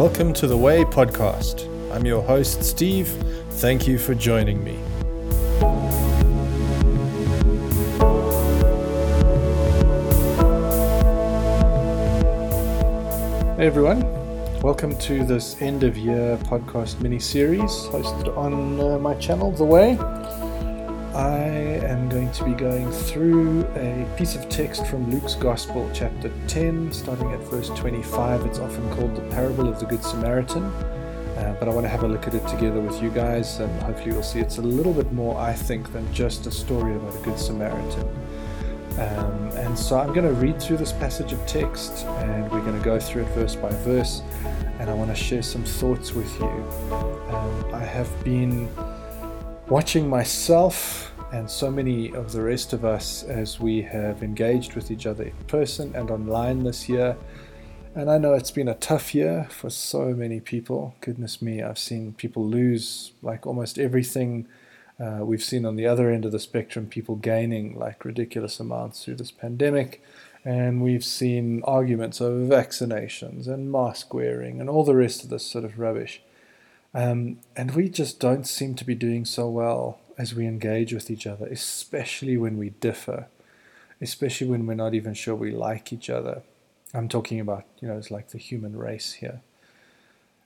Welcome to the Way podcast. I'm your host, Steve. Thank you for joining me. Hey everyone, welcome to this end of year podcast mini series hosted on uh, my channel, The Way. I am going to be going through a piece of text from Luke's Gospel, chapter 10, starting at verse 25. It's often called the parable of the Good Samaritan, uh, but I want to have a look at it together with you guys, and hopefully you'll see it's a little bit more, I think, than just a story about a Good Samaritan. Um, and so I'm going to read through this passage of text and we're going to go through it verse by verse. And I want to share some thoughts with you. Um, I have been watching myself and so many of the rest of us as we have engaged with each other in person and online this year. And I know it's been a tough year for so many people. Goodness me, I've seen people lose like almost everything uh, we've seen on the other end of the spectrum people gaining like ridiculous amounts through this pandemic. And we've seen arguments over vaccinations and mask wearing and all the rest of this sort of rubbish. Um, and we just don't seem to be doing so well as we engage with each other, especially when we differ, especially when we're not even sure we like each other. I'm talking about, you know, it's like the human race here.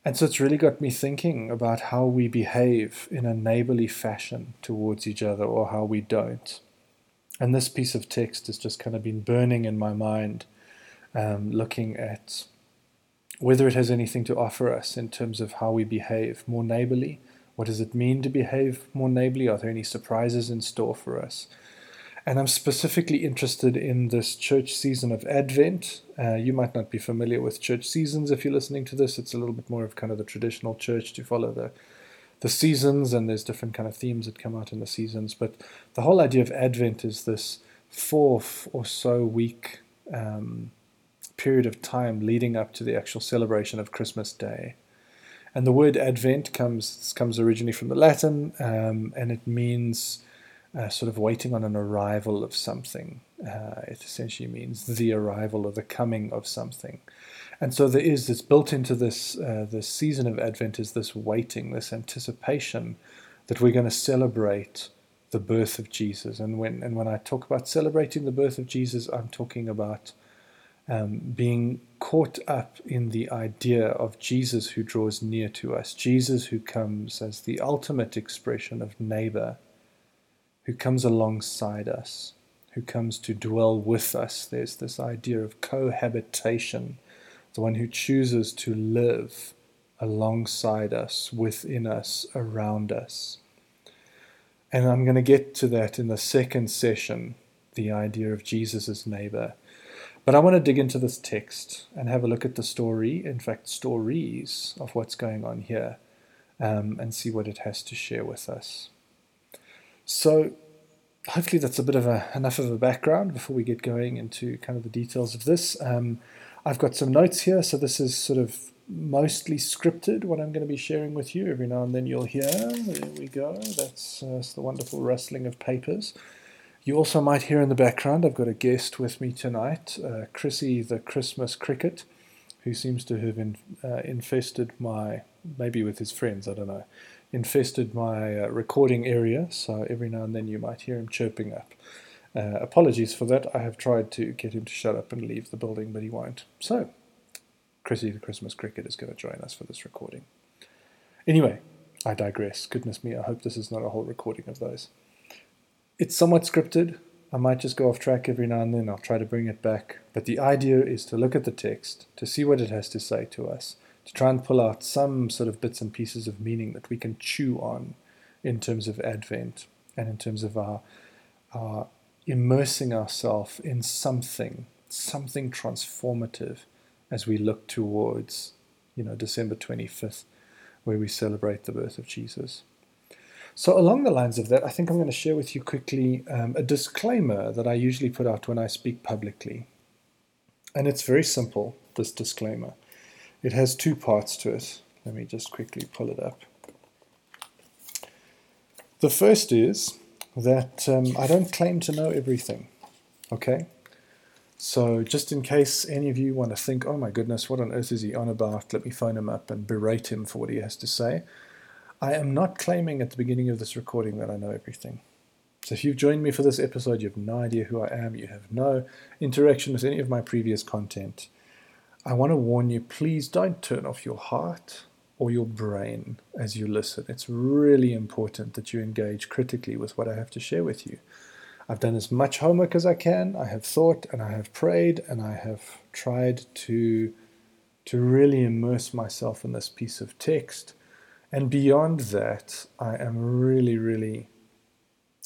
And so it's really got me thinking about how we behave in a neighborly fashion towards each other or how we don't. And this piece of text has just kind of been burning in my mind, um, looking at whether it has anything to offer us in terms of how we behave more neighborly. What does it mean to behave more neighborly? Are there any surprises in store for us? And I'm specifically interested in this church season of Advent. Uh, you might not be familiar with church seasons if you're listening to this. It's a little bit more of kind of the traditional church to follow the the seasons, and there's different kind of themes that come out in the seasons. But the whole idea of Advent is this fourth or so week um, period of time leading up to the actual celebration of Christmas Day. And the word Advent comes comes originally from the Latin, um, and it means uh, sort of waiting on an arrival of something. Uh, it essentially means the arrival or the coming of something. And so there is this built into this uh, this season of Advent is this waiting, this anticipation that we're going to celebrate the birth of Jesus. And when and when I talk about celebrating the birth of Jesus, I'm talking about um, being caught up in the idea of Jesus who draws near to us, Jesus who comes as the ultimate expression of neighbor who comes alongside us, who comes to dwell with us. There's this idea of cohabitation, the one who chooses to live alongside us, within us, around us. And I'm going to get to that in the second session, the idea of Jesus as neighbor. But I want to dig into this text and have a look at the story, in fact, stories of what's going on here, um, and see what it has to share with us. So, hopefully, that's a bit of a, enough of a background before we get going into kind of the details of this. Um, I've got some notes here, so this is sort of mostly scripted what I'm going to be sharing with you. Every now and then you'll hear, there we go, that's, uh, that's the wonderful rustling of papers. You also might hear in the background, I've got a guest with me tonight, uh, Chrissie the Christmas Cricket, who seems to have in, uh, infested my, maybe with his friends, I don't know, infested my uh, recording area, so every now and then you might hear him chirping up. Uh, apologies for that. I have tried to get him to shut up and leave the building, but he won't. So, Chrissie the Christmas Cricket is going to join us for this recording. Anyway, I digress. Goodness me, I hope this is not a whole recording of those. It's somewhat scripted. I might just go off track every now and then. I'll try to bring it back. But the idea is to look at the text, to see what it has to say to us, to try and pull out some sort of bits and pieces of meaning that we can chew on in terms of Advent and in terms of our, our immersing ourselves in something, something transformative as we look towards, you know, December 25th, where we celebrate the birth of Jesus. So, along the lines of that, I think I'm going to share with you quickly um, a disclaimer that I usually put out when I speak publicly. And it's very simple, this disclaimer. It has two parts to it. Let me just quickly pull it up. The first is that um, I don't claim to know everything. Okay? So, just in case any of you want to think, oh my goodness, what on earth is he on about? Let me phone him up and berate him for what he has to say. I am not claiming at the beginning of this recording that I know everything. So, if you've joined me for this episode, you have no idea who I am, you have no interaction with any of my previous content. I want to warn you please don't turn off your heart or your brain as you listen. It's really important that you engage critically with what I have to share with you. I've done as much homework as I can. I have thought and I have prayed and I have tried to to really immerse myself in this piece of text. And beyond that, I am really, really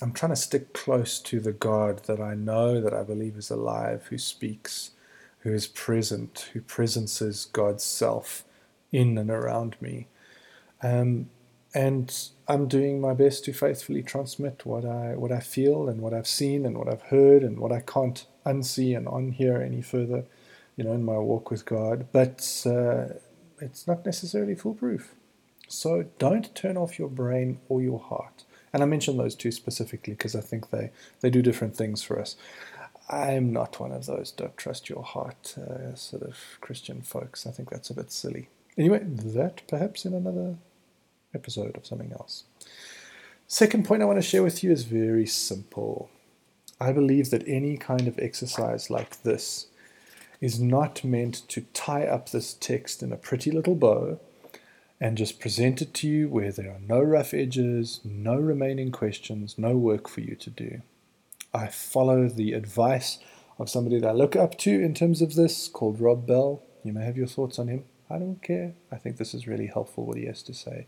I'm trying to stick close to the God that I know that I believe is alive, who speaks, who is present, who presences God's self in and around me. Um, and I'm doing my best to faithfully transmit what I what I feel and what I've seen and what I've heard and what I can't unsee and unhear any further, you know, in my walk with God. But uh, it's not necessarily foolproof. So don't turn off your brain or your heart. And I mention those two specifically because I think they, they do different things for us. I'm not one of those don't trust your heart uh, sort of Christian folks. I think that's a bit silly. Anyway, that perhaps in another episode of something else. Second point I want to share with you is very simple. I believe that any kind of exercise like this is not meant to tie up this text in a pretty little bow and just present it to you where there are no rough edges, no remaining questions, no work for you to do. I follow the advice of somebody that I look up to in terms of this called Rob Bell. You may have your thoughts on him. I don't care. I think this is really helpful what he has to say.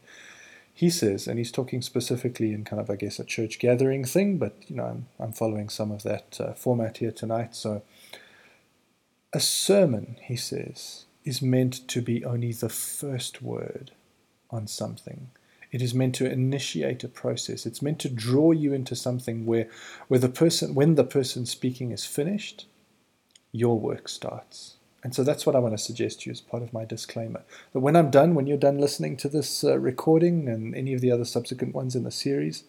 He says, and he's talking specifically in kind of, I guess, a church gathering thing, but you know, I'm, I'm following some of that uh, format here tonight. So, a sermon, he says, is meant to be only the first word on something. It is meant to initiate a process. It's meant to draw you into something where, where the person, when the person speaking is finished, your work starts. And so that's what I want to suggest to you as part of my disclaimer. That when I'm done, when you're done listening to this uh, recording and any of the other subsequent ones in the series,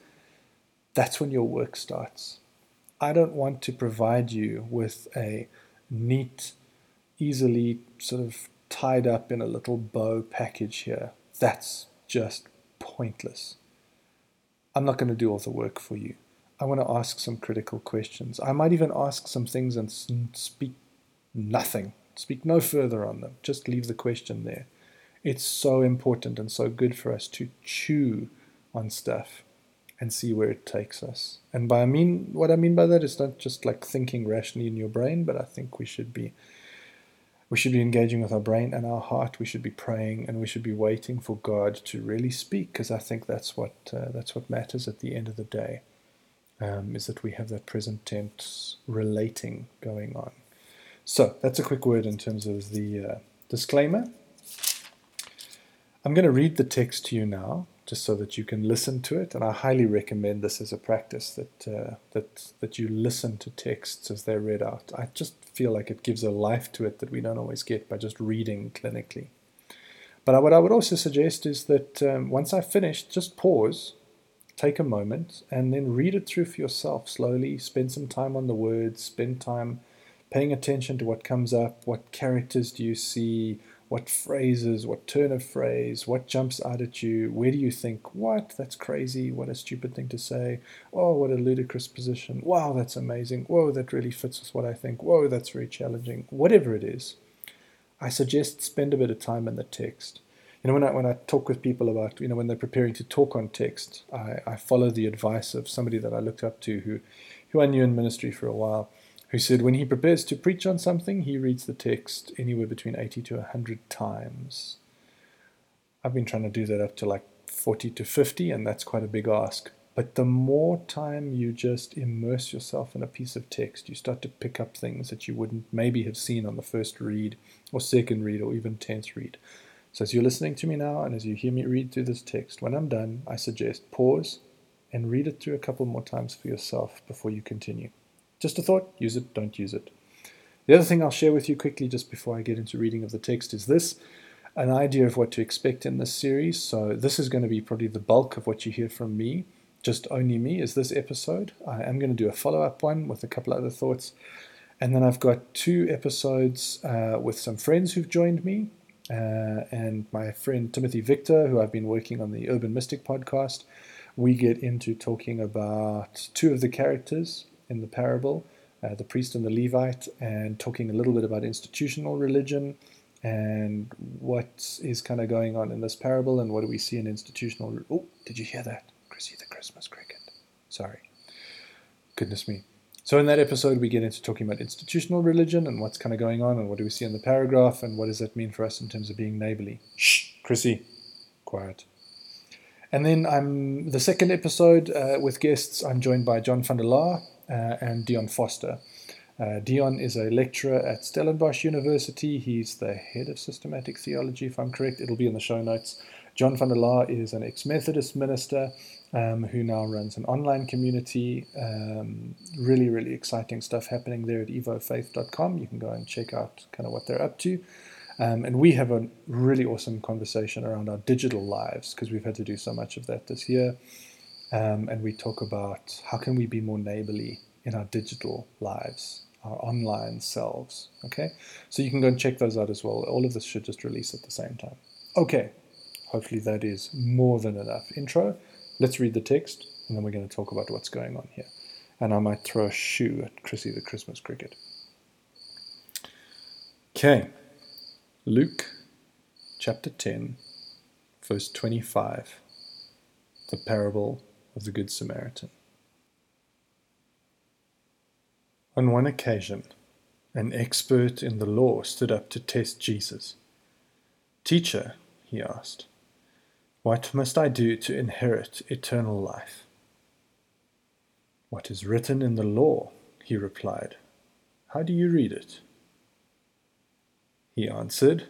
that's when your work starts. I don't want to provide you with a neat, easily sort of tied up in a little bow package here. That's just pointless. I'm not going to do all the work for you. I want to ask some critical questions. I might even ask some things and speak nothing Speak no further on them. Just leave the question there. It's so important and so good for us to chew on stuff and see where it takes us. And by I mean what I mean by that is not just like thinking rationally in your brain, but I think we should be we should be engaging with our brain and our heart. We should be praying and we should be waiting for God to really speak, because I think that's what uh, that's what matters at the end of the day. Um, is that we have that present tense relating going on. So that's a quick word in terms of the uh, disclaimer. I'm going to read the text to you now, just so that you can listen to it. And I highly recommend this as a practice that uh, that that you listen to texts as they're read out. I just feel like it gives a life to it that we don't always get by just reading clinically. But what I would also suggest is that um, once I've finished, just pause, take a moment, and then read it through for yourself slowly. Spend some time on the words. Spend time paying attention to what comes up, what characters do you see, what phrases, what turn of phrase, what jumps out at you, where do you think, what, that's crazy, what a stupid thing to say, oh, what a ludicrous position, wow, that's amazing, whoa, that really fits with what I think, whoa, that's very challenging, whatever it is. I suggest spend a bit of time in the text. You know, when I, when I talk with people about, you know, when they're preparing to talk on text, I, I follow the advice of somebody that I looked up to who, who I knew in ministry for a while who said when he prepares to preach on something, he reads the text anywhere between 80 to 100 times. I've been trying to do that up to like 40 to 50, and that's quite a big ask. But the more time you just immerse yourself in a piece of text, you start to pick up things that you wouldn't maybe have seen on the first read, or second read, or even tenth read. So, as you're listening to me now, and as you hear me read through this text, when I'm done, I suggest pause and read it through a couple more times for yourself before you continue. Just a thought, use it, don't use it. The other thing I'll share with you quickly just before I get into reading of the text is this an idea of what to expect in this series. So, this is going to be probably the bulk of what you hear from me, just only me, is this episode. I am going to do a follow up one with a couple other thoughts. And then I've got two episodes uh, with some friends who've joined me, uh, and my friend Timothy Victor, who I've been working on the Urban Mystic podcast. We get into talking about two of the characters in the parable, uh, the priest and the Levite, and talking a little bit about institutional religion and what is kind of going on in this parable and what do we see in institutional. Oh, did you hear that? Chrissie the Christmas cricket. Sorry. Goodness me. So in that episode, we get into talking about institutional religion and what's kind of going on and what do we see in the paragraph and what does that mean for us in terms of being neighborly. Shh, Chrissie, quiet. And then I'm the second episode uh, with guests. I'm joined by John van de Laar and Dion Forster. Uh, Dion is a lecturer at Stellenbosch University. He's the head of systematic theology, if I'm correct. It'll be in the show notes. John van de Laar is an ex Methodist minister um, who now runs an online community. Um, really, really exciting stuff happening there at evofaith.com. You can go and check out kind of what they're up to. Um, and we have a really awesome conversation around our digital lives because we've had to do so much of that this year. Um, and we talk about how can we be more neighborly in our digital lives our online selves. Okay, so you can go and check those out as well. All of this should just release at the same time. Okay, hopefully that is more than enough intro. Let's read the text, and then we're going to talk about what's going on here. And I might throw a shoe at Chrissie the Christmas cricket. Okay, Luke chapter 10, verse 25, the parable of the Good Samaritan. On one occasion, an expert in the law stood up to test Jesus. Teacher, he asked, what must I do to inherit eternal life? What is written in the law? he replied. How do you read it? He answered,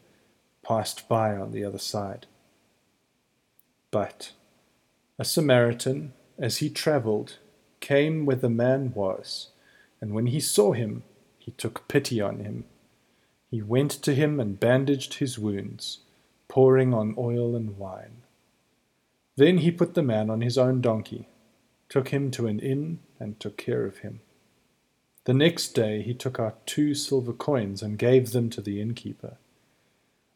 passed by on the other side. But a Samaritan, as he travelled, came where the man was and when he saw him, he took pity on him. He went to him and bandaged his wounds, pouring on oil and wine. Then he put the man on his own donkey, took him to an inn, and took care of him. The next day he took out two silver coins and gave them to the innkeeper.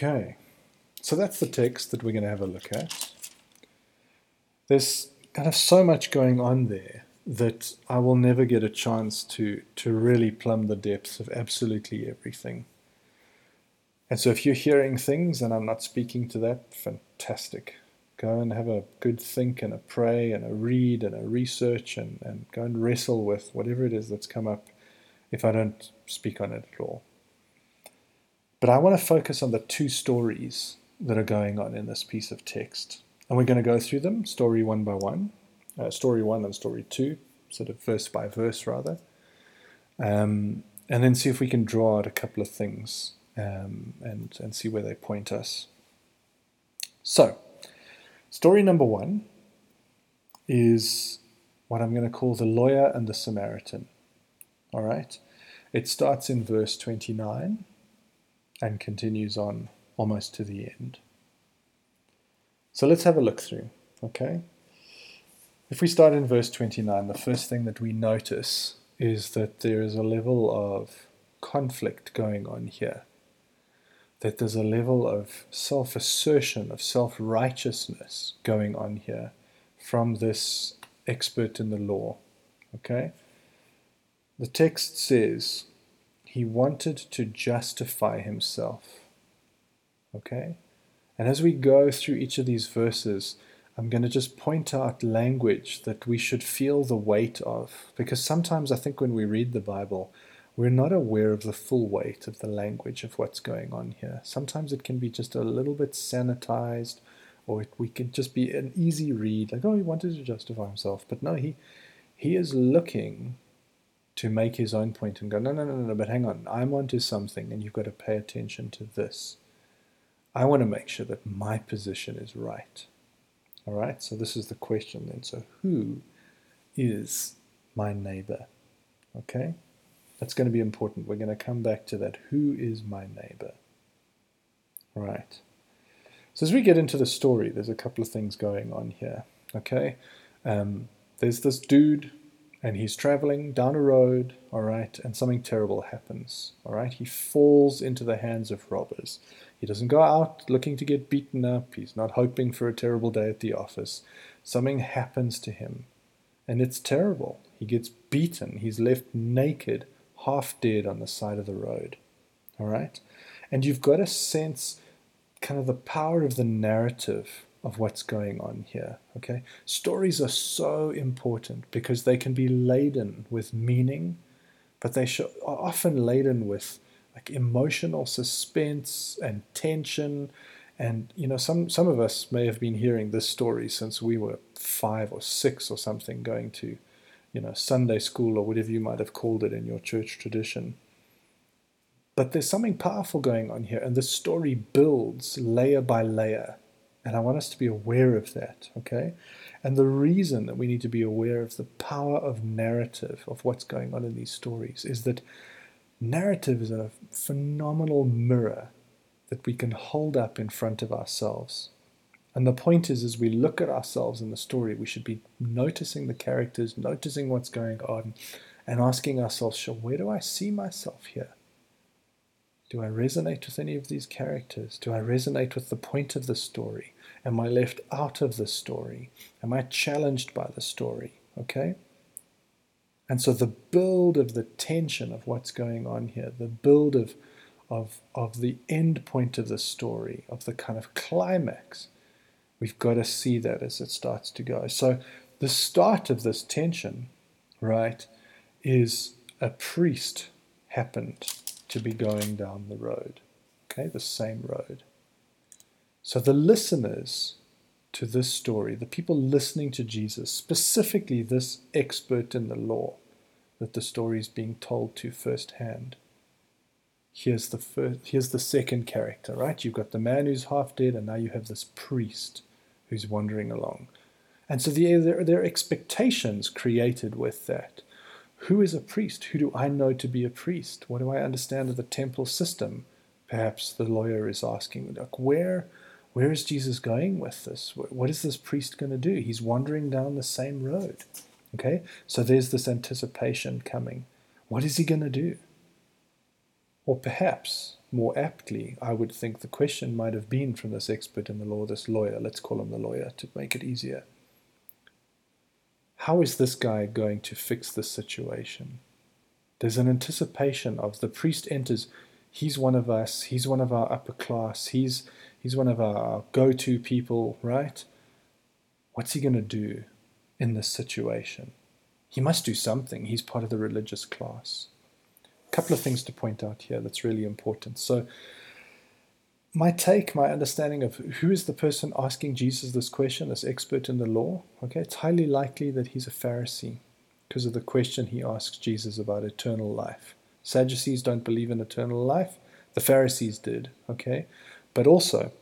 Okay, so that's the text that we're going to have a look at. There's kind of so much going on there that I will never get a chance to to really plumb the depths of absolutely everything. And so if you're hearing things and I'm not speaking to that, fantastic. Go and have a good think and a pray and a read and a research and, and go and wrestle with whatever it is that's come up if I don't speak on it at all. But I want to focus on the two stories that are going on in this piece of text. And we're going to go through them story one by one uh, story one and story two, sort of verse by verse rather, um, and then see if we can draw out a couple of things um, and and see where they point us. So, story number one is what I'm going to call the lawyer and the Samaritan. All right, It starts in verse 29 and continues on almost to the end. So let's have a look through, okay? If we start in verse 29, the first thing that we notice is that there is a level of conflict going on here. That there's a level of self assertion, of self righteousness going on here from this expert in the law. Okay? The text says he wanted to justify himself. Okay? And as we go through each of these verses, I'm going to just point out language that we should feel the weight of. Because sometimes I think when we read the Bible, we're not aware of the full weight of the language of what's going on here. Sometimes it can be just a little bit sanitized, or it, we can just be an easy read, like, oh, he wanted to justify himself. But no, he, he is looking to make his own point and go, no, no, no, no, but hang on, I'm onto something, and you've got to pay attention to this. I want to make sure that my position is right. All right, so this is the question then. So, who is my neighbor? Okay, that's going to be important. We're going to come back to that. Who is my neighbor? Right. So, as we get into the story, there's a couple of things going on here. Okay, um, there's this dude and he's traveling down a road, all right, and something terrible happens, all right. He falls into the hands of robbers. He doesn't go out looking to get beaten up. He's not hoping for a terrible day at the office. Something happens to him, and it's terrible. He gets beaten. He's left naked, half dead on the side of the road, all right. And you've got a sense, kind of the power of the narrative of what's going on here. Okay, stories are so important because they can be laden with meaning, but they are often laden with like emotional suspense and tension. And you know, some some of us may have been hearing this story since we were five or six or something, going to, you know, Sunday school or whatever you might have called it in your church tradition. But there's something powerful going on here, and the story builds layer by layer and I want us to be aware of that, okay? And the reason that we need to be aware of the power of narrative, of what's going on in these stories, is that narrative is a phenomenal mirror that we can hold up in front of ourselves. And the point is, as we look at ourselves in the story, we should be noticing the characters, noticing what's going on, and asking ourselves, sure, where do I see myself here? Do I resonate with any of these characters? Do I resonate with the point of the story? Am I left out of the story? Am I challenged by the story? Okay? And so the build of the tension of what's going on here, the build of, of, of the end point of the story, of the kind of climax, we've got to see that as it starts to go. So the start of this tension, right, is a priest happened to be going down the road. Okay, the same road. So the listeners to this story, the people listening to Jesus, specifically this expert in the law that the story is being told to firsthand. Here's the first, here's the second character, right? You've got the man who's half dead, and now you have this priest who's wandering along. And so the, there, there are expectations created with that. Who is a priest? Who do I know to be a priest? What do I understand of the temple system? Perhaps the lawyer is asking, like, where where is Jesus going with this? What is this priest going to do? He's wandering down the same road. Okay? So there's this anticipation coming. What is he going to do? Or perhaps, more aptly, I would think the question might have been from this expert in the law, this lawyer, let's call him the lawyer to make it easier. How is this guy going to fix this situation? There's an anticipation of the priest enters, he's one of us, he's one of our upper class, he's He's one of our go to people, right? What's he going to do in this situation? He must do something. He's part of the religious class. A couple of things to point out here that's really important. So, my take, my understanding of who is the person asking Jesus this question, this expert in the law, okay, it's highly likely that he's a Pharisee because of the question he asks Jesus about eternal life. Sadducees don't believe in eternal life, the Pharisees did, okay? But also,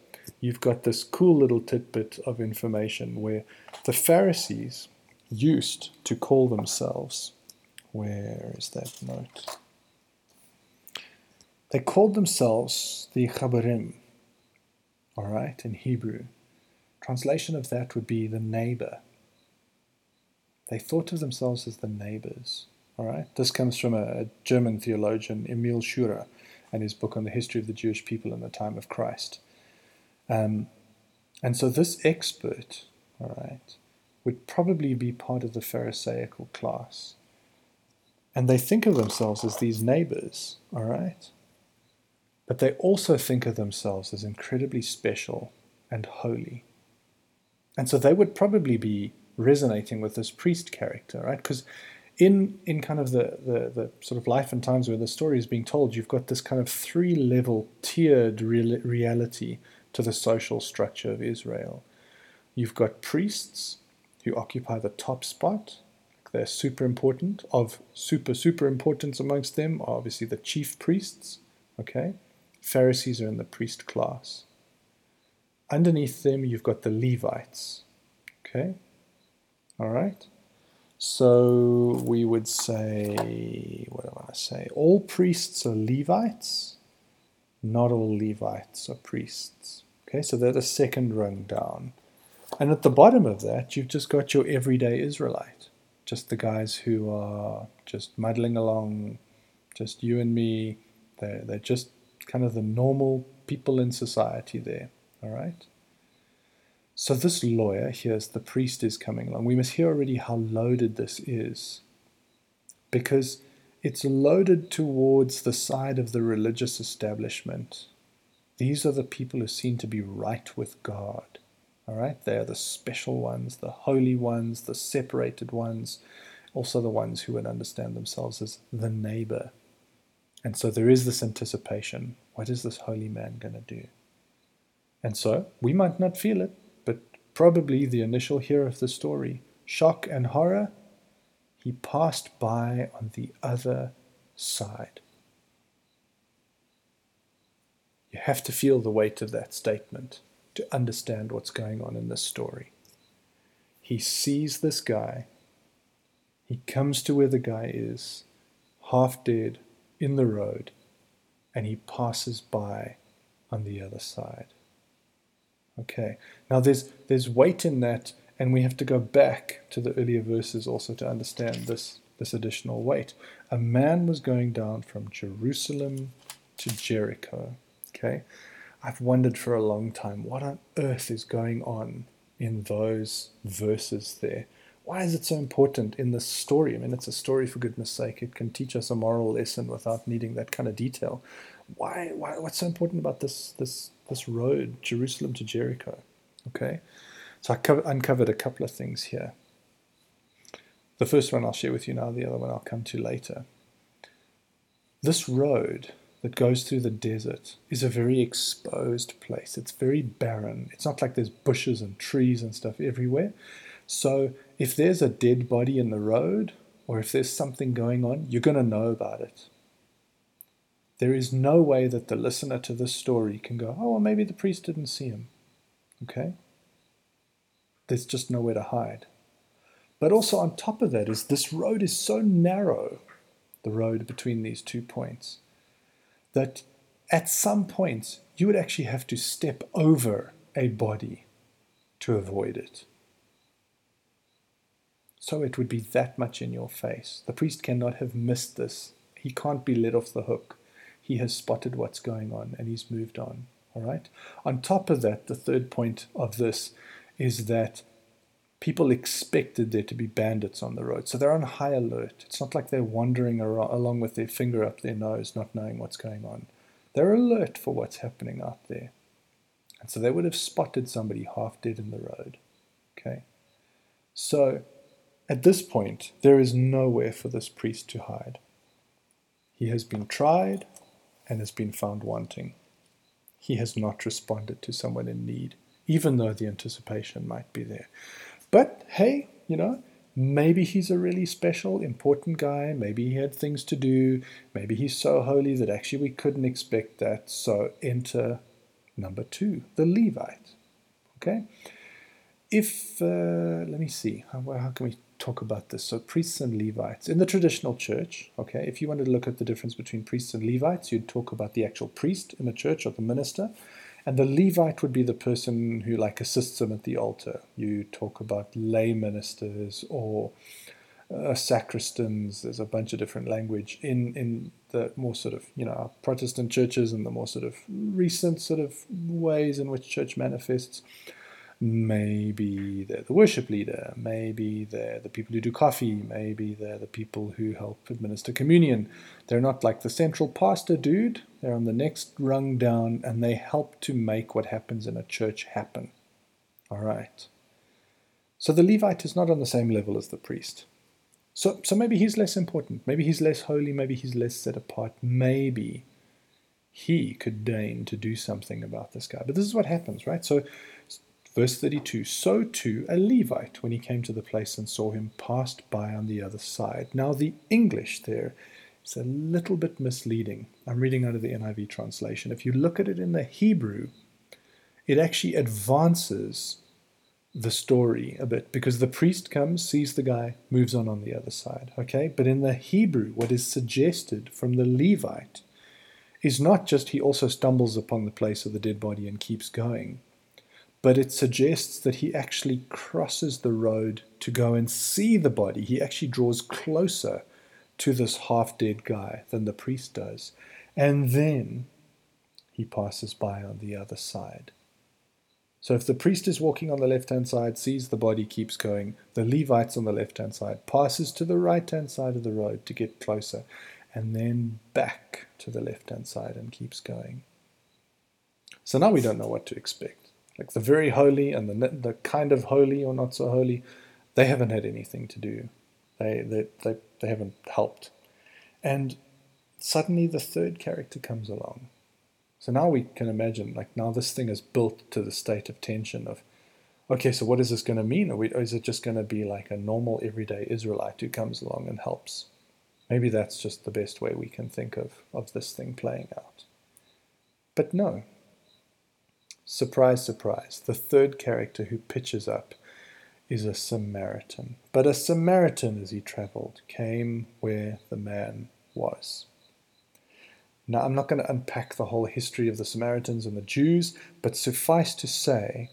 you've got this cool little tidbit of information where the Pharisees used to call themselves, where is that note? They called themselves the Chabarim, all right, in Hebrew. Translation of that would be the neighbor. They thought of themselves as the neighbors. All right. This comes from a German theologian, Emil Schürer, and his book on the history of the Jewish people in the time of Christ. Um, and so this expert, all right, would probably be part of the Pharisaical class. And they think of themselves as these neighbors, all right? But they also think of themselves as incredibly special and holy. And so they would probably be resonating with this priest character, right? Because in in kind of the, the, the sort of life and times where the story is being told, you've got this kind of three level tiered real, reality to the social structure of Israel. You've got priests who occupy the top spot. They're super important. Of super, super importance amongst them are obviously the chief priests. Okay? Pharisees are in the priest class. Underneath them, you've got the Levites. Okay? All right? So we would say, what do I want to say? All priests are Levites, not all Levites are priests. Okay, so they're the second rung down. And at the bottom of that, you've just got your everyday Israelite, just the guys who are just muddling along, just you and me. They're, they're just kind of the normal people in society there. All right? So this lawyer hears the priest is coming along. We must hear already how loaded this is. Because it's loaded towards the side of the religious establishment. These are the people who seem to be right with God. All right? They are the special ones, the holy ones, the separated ones, also the ones who would understand themselves as the neighbor. And so there is this anticipation. What is this holy man going to do? And so we might not feel it, probably the initial hearer of the story, shock and horror, he passed by on the other side. You have to feel the weight of that statement to understand what's going on in this story. He sees this guy, he comes to where the guy is, half dead, in the road, and he passes by on the other side. Okay. Now there's there's weight in that, and we have to go back to the earlier verses also to understand this this additional weight. A man was going down from Jerusalem to Jericho. Okay. I've wondered for a long time what on earth is going on in those verses there. Why is it so important in this story? I mean, it's a story for goodness sake. It can teach us a moral lesson without needing that kind of detail. Why? Why? What's so important about this this this road, Jerusalem to Jericho. Okay, so I co- uncovered a couple of things here. The first one I'll share with you now, the other one I'll come to later. This road that goes through the desert is a very exposed place. It's very barren. It's not like there's bushes and trees and stuff everywhere. So if there's a dead body in the road, or if there's something going on, you're going to know about it. There is no way that the listener to this story can go, oh, well, maybe the priest didn't see him. Okay? There's just nowhere to hide. But also, on top of that, is this road is so narrow, the road between these two points, that at some points you would actually have to step over a body to avoid it. So it would be that much in your face. The priest cannot have missed this. He can't be let off the hook he has spotted what's going on and he's moved on. All right. On top of that, the third point of this is that people expected there to be bandits on the road. So they're on high alert. It's not like they're wandering around, along with their finger up their nose, not knowing what's going on. They're alert for what's happening out there. And so they would have spotted somebody half dead in the road. Okay. So at this point, there is nowhere for this priest to hide. He has been tried, and has been found wanting. He has not responded to someone in need, even though the anticipation might be there. But hey, you know, maybe he's a really special, important guy. Maybe he had things to do. Maybe he's so holy that actually we couldn't expect that. So enter number two, the Levite. Okay? If, uh, let me see, how, how can we talk about this. So, priests and Levites. In the traditional church, okay, if you wanted to look at the difference between priests and Levites, you'd talk about the actual priest in the church or the minister. And the Levite would be the person who like assists them at the altar. You talk about lay ministers or uh, sacristans. There's a bunch of different language in in the more sort of you know Protestant churches and the more sort of recent sort of ways in which church manifests. Maybe they're the worship leader. Maybe they're the people who do coffee. Maybe they're the people who help administer communion. They're not like the central pastor dude. They're on the next rung down and they help to make what happens in a church happen. All right. So the Levite is not on the same level as the priest. So, so maybe he's less important. Maybe he's less holy. Maybe he's less set apart. Maybe he could deign to do something about this guy. But this is what happens, right? So Verse 32 So too a Levite, when he came to the place and saw him, passed by on the other side. Now, the English there is a little bit misleading. I'm reading out of the NIV translation. If you look at it in the Hebrew, it actually advances the story a bit because the priest comes, sees the guy, moves on on the other side. Okay? But in the Hebrew, what is suggested from the Levite is not just he also stumbles upon the place of the dead body and keeps going but it suggests that he actually crosses the road to go and see the body. He actually draws closer to this half dead guy than the priest does. And then he passes by on the other side. So if the priest is walking on the left hand side, sees the body, keeps going, the Levite's on the left hand side, passes to the right hand side of the road to get closer, and then back to the left hand side and keeps going. So now we don't know what to expect like the very holy and the the kind of holy or not so holy, they haven't had anything to do. They they they, they haven't helped. And suddenly the third character comes along. So now we can imagine like now this thing is built to the state of tension of okay, so what is this going to mean? Or, we, is it just going to be like a normal everyday Israelite who comes along and helps? Maybe that's just the best way we can think of, of this thing playing out. But no, Surprise, surprise, the third character who pitches up is a Samaritan. But a Samaritan, as he travelled, came where the man was. Now, I'm not going to unpack the whole history of the Samaritans and the Jews, but suffice to say,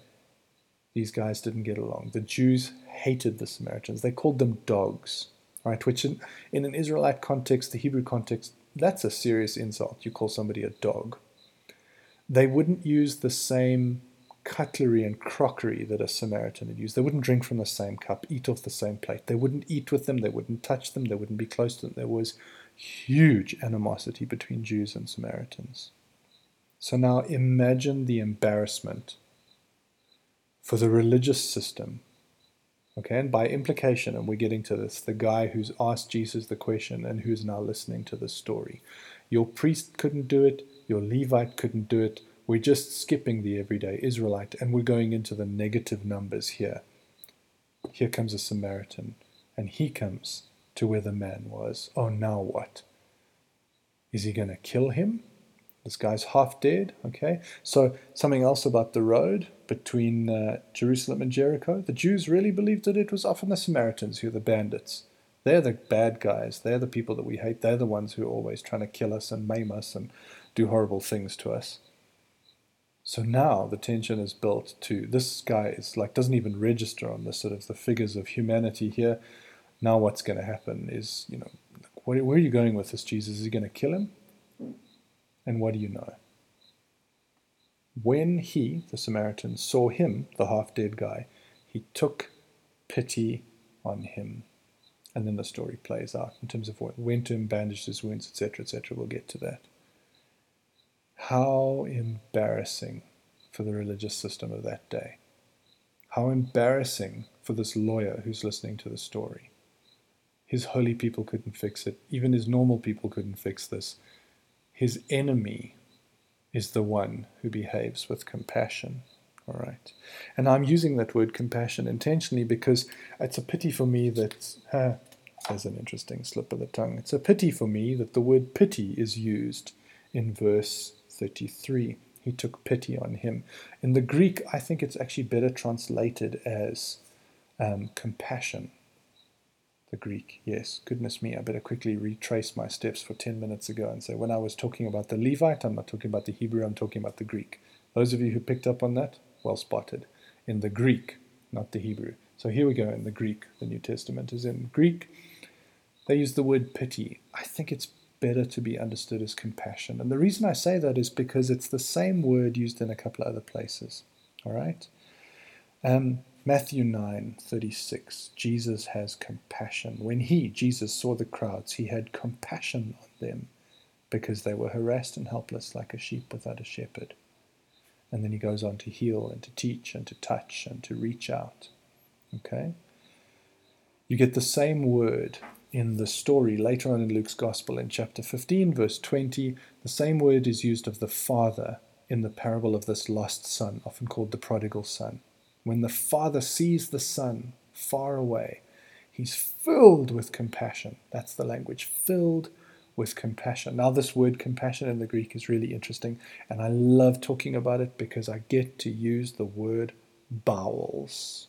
these guys didn't get along. The Jews hated the Samaritans. They called them dogs, right? Which, in, in an Israelite context, the Hebrew context, that's a serious insult. You call somebody a dog they wouldn't use the same cutlery and crockery that a Samaritan had used. They wouldn't drink from the same cup, eat off the same plate. They wouldn't eat with them, they wouldn't touch them, they wouldn't be close to them. There was huge animosity between Jews and Samaritans. So now imagine the embarrassment for the religious system. Okay, and by implication, and we're getting to this, the guy who's asked Jesus the question and who's now listening to the story. Your priest couldn't do it, your Levite couldn't do it. We're just skipping the everyday Israelite and we're going into the negative numbers here. Here comes a Samaritan, and he comes to where the man was. Oh, now what? Is he going to kill him? This guy's half dead. Okay. So, something else about the road between uh, Jerusalem and Jericho. The Jews really believed that it was often the Samaritans who were the bandits. They're the bad guys. They're the people that we hate. They're the ones who are always trying to kill us and maim us and do horrible things to us. So now the tension is built to this guy is like doesn't even register on the sort of the figures of humanity here. Now what's going to happen is you know where, are you going with this Jesus? Is he going to kill him? And what do you know? When he, the Samaritan, saw him, the half dead guy, he took pity on him. And then the story plays out in terms of what went to him, bandaged his wounds, etc., etc. We'll get to that. How embarrassing for the religious system of that day. How embarrassing for this lawyer who's listening to the story. His holy people couldn't fix it. Even his normal people couldn't fix this. His enemy is the one who behaves with compassion. All right. And I'm using that word compassion intentionally because it's a pity for me that, uh, there's an interesting slip of the tongue. It's a pity for me that the word pity is used in verse 33. He took pity on him. In the Greek, I think it's actually better translated as um, compassion. The Greek, yes. Goodness me, I better quickly retrace my steps for 10 minutes ago and say when I was talking about the Levite, I'm not talking about the Hebrew, I'm talking about the Greek. Those of you who picked up on that, well spotted. In the Greek, not the Hebrew. So here we go in the Greek. The New Testament is in Greek. They use the word pity. I think it's better to be understood as compassion. And the reason I say that is because it's the same word used in a couple of other places. All right? Um, Matthew 9 36. Jesus has compassion. When he, Jesus, saw the crowds, he had compassion on them because they were harassed and helpless like a sheep without a shepherd. And then he goes on to heal and to teach and to touch and to reach out. Okay? You get the same word in the story later on in Luke's Gospel in chapter 15, verse 20. The same word is used of the father in the parable of this lost son, often called the prodigal son. When the father sees the son far away, he's filled with compassion. That's the language, filled with compassion. Now, this word compassion in the Greek is really interesting, and I love talking about it because I get to use the word bowels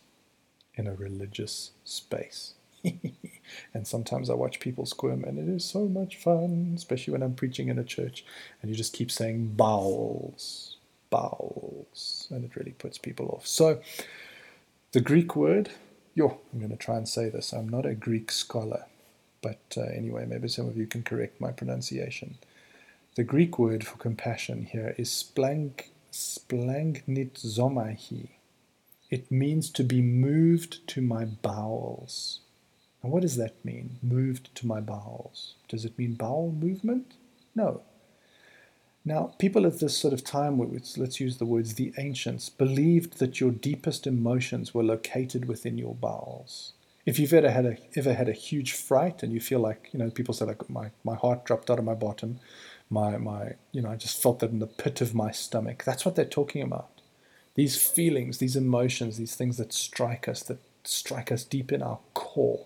in a religious space. and sometimes I watch people squirm, and it is so much fun, especially when I'm preaching in a church, and you just keep saying bowels, bowels, and it really puts people off. So, the Greek word, yo, I'm going to try and say this. I'm not a Greek scholar, but uh, anyway, maybe some of you can correct my pronunciation. The Greek word for compassion here is splank, splangnitzomahi. It means to be moved to my bowels. And what does that mean? Moved to my bowels. Does it mean bowel movement? No. Now, people at this sort of time, let's use the words the ancients, believed that your deepest emotions were located within your bowels. If you've ever had a ever had a huge fright and you feel like you know people say like my, my heart dropped out of my bottom, my my you know I just felt that in the pit of my stomach. That's what they're talking about. These feelings, these emotions, these things that strike us, that strike us deep in our core.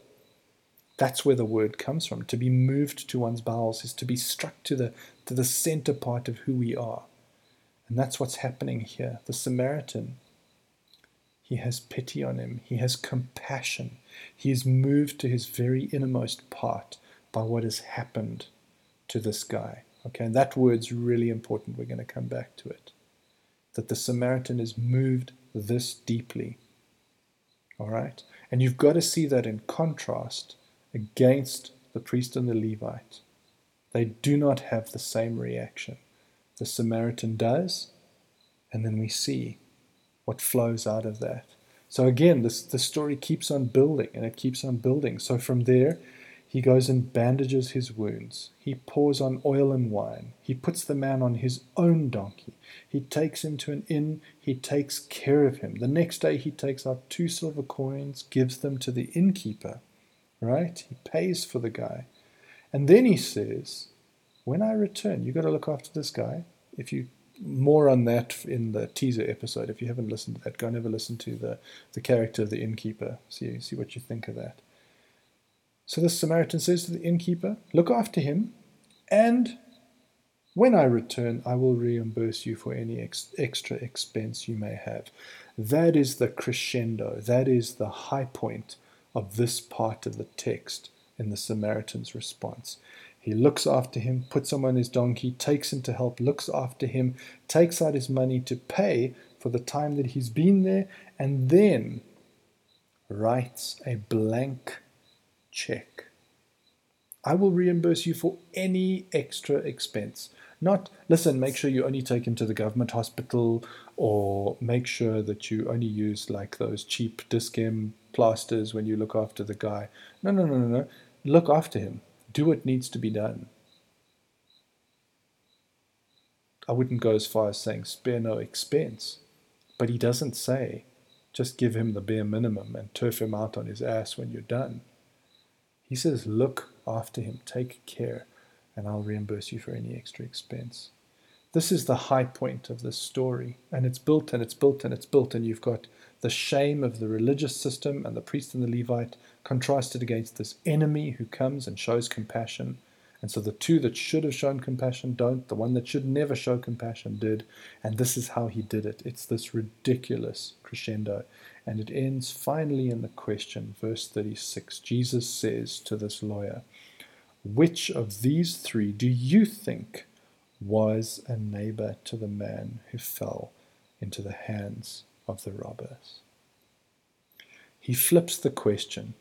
That's where the word comes from. To be moved to one's bowels is to be struck to the, to the center part of who we are. And that's what's happening here. The Samaritan, he has pity on him, he has compassion. He is moved to his very innermost part by what has happened to this guy. Okay, and that word's really important. We're going to come back to it. That the Samaritan is moved this deeply. All right? And you've got to see that in contrast against the priest and the Levite. They do not have the same reaction. The Samaritan does, and then we see what flows out of that. So again, this the story keeps on building and it keeps on building. So from there, he goes and bandages his wounds. He pours on oil and wine. He puts the man on his own donkey. He takes him to an inn. He takes care of him. The next day, he takes out two silver coins, gives them to the innkeeper, right? He pays for the guy. And then he says, When I return, you've got to look after this guy. If you more on that in the teaser episode. If you haven't listened to that, go and have a listen to the, the character of the innkeeper. See, see what you think of that. So the Samaritan says to the innkeeper, Look after him, and when I return, I will reimburse you for any ex- extra expense you may have. That is the crescendo, that is the high point of this part of the text in the Samaritan's response. He looks after him, puts him on his donkey, takes him to help, looks after him, takes out his money to pay for the time that he's been there, and then writes a blank check. I will reimburse you for any extra expense. Not, listen, make sure you only take him to the government hospital or make sure that you only use like those cheap Dis-Chem plasters when you look after the guy. No, no, no, no, no. Look after him. Do what needs to be done. I wouldn't go as far as saying spare no expense, but he doesn't say just give him the bare minimum and turf him out on his ass when you're done. He says look after him, take care, and I'll reimburse you for any extra expense. This is the high point of this story, and it's built and it's built and it's built, and you've got the shame of the religious system and the priest and the Levite contrasted against this enemy who comes and shows compassion. And so the two that should have shown compassion don't. The one that should never show compassion did. And this is how he did it. It's this ridiculous crescendo. And it ends finally in the question, verse 36. Jesus says to this lawyer, Which of these three do you think was a neighbor to the man who fell into the hands of the robbers? He flips the question.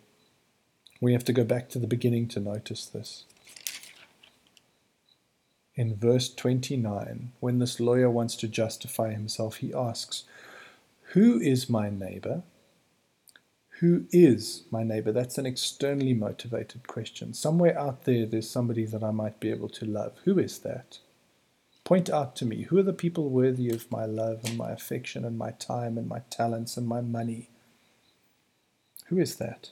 We have to go back to the beginning to notice this. In verse 29, when this lawyer wants to justify himself, he asks, who is my neighbor? Who is my neighbor? That's an externally motivated question. Somewhere out there, there's somebody that I might be able to love. Who is that? Point out to me who are the people worthy of my love and my affection and my time and my talents and my money? Who is that?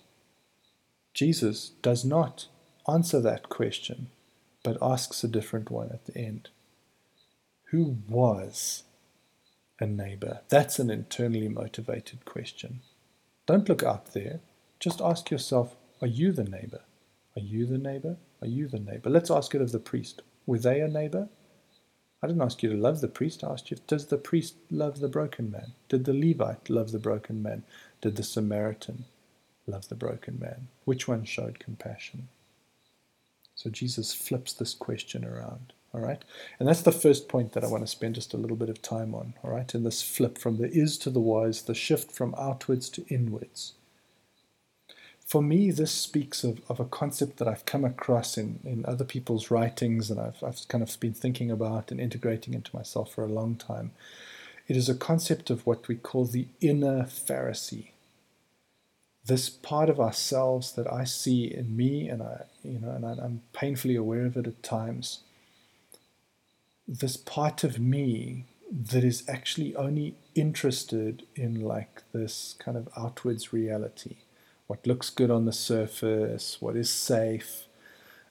Jesus does not answer that question, but asks a different one at the end. Who was a neighbor? That's an internally motivated question. Don't look out there. Just ask yourself Are you the neighbor? Are you the neighbor? Are you the neighbor? Let's ask it of the priest. Were they a neighbor? I didn't ask you to love the priest. I asked you, does the priest love the broken man? Did the Levite love the broken man? Did the Samaritan love the broken man? Which one showed compassion? So Jesus flips this question around. All right. And that's the first point that I want to spend just a little bit of time on. All right. In this flip from the is to the was, the shift from outwards to inwards. For me, this speaks of, of a concept that I've come across in, in other people's writings and I've, I've kind of been thinking about and integrating into myself for a long time. It is a concept of what we call the inner Pharisee. This part of ourselves that I see in me, and I, you know, and I'm painfully aware of it at times, this part of me that is actually only interested in like this kind of outwards reality what looks good on the surface what is safe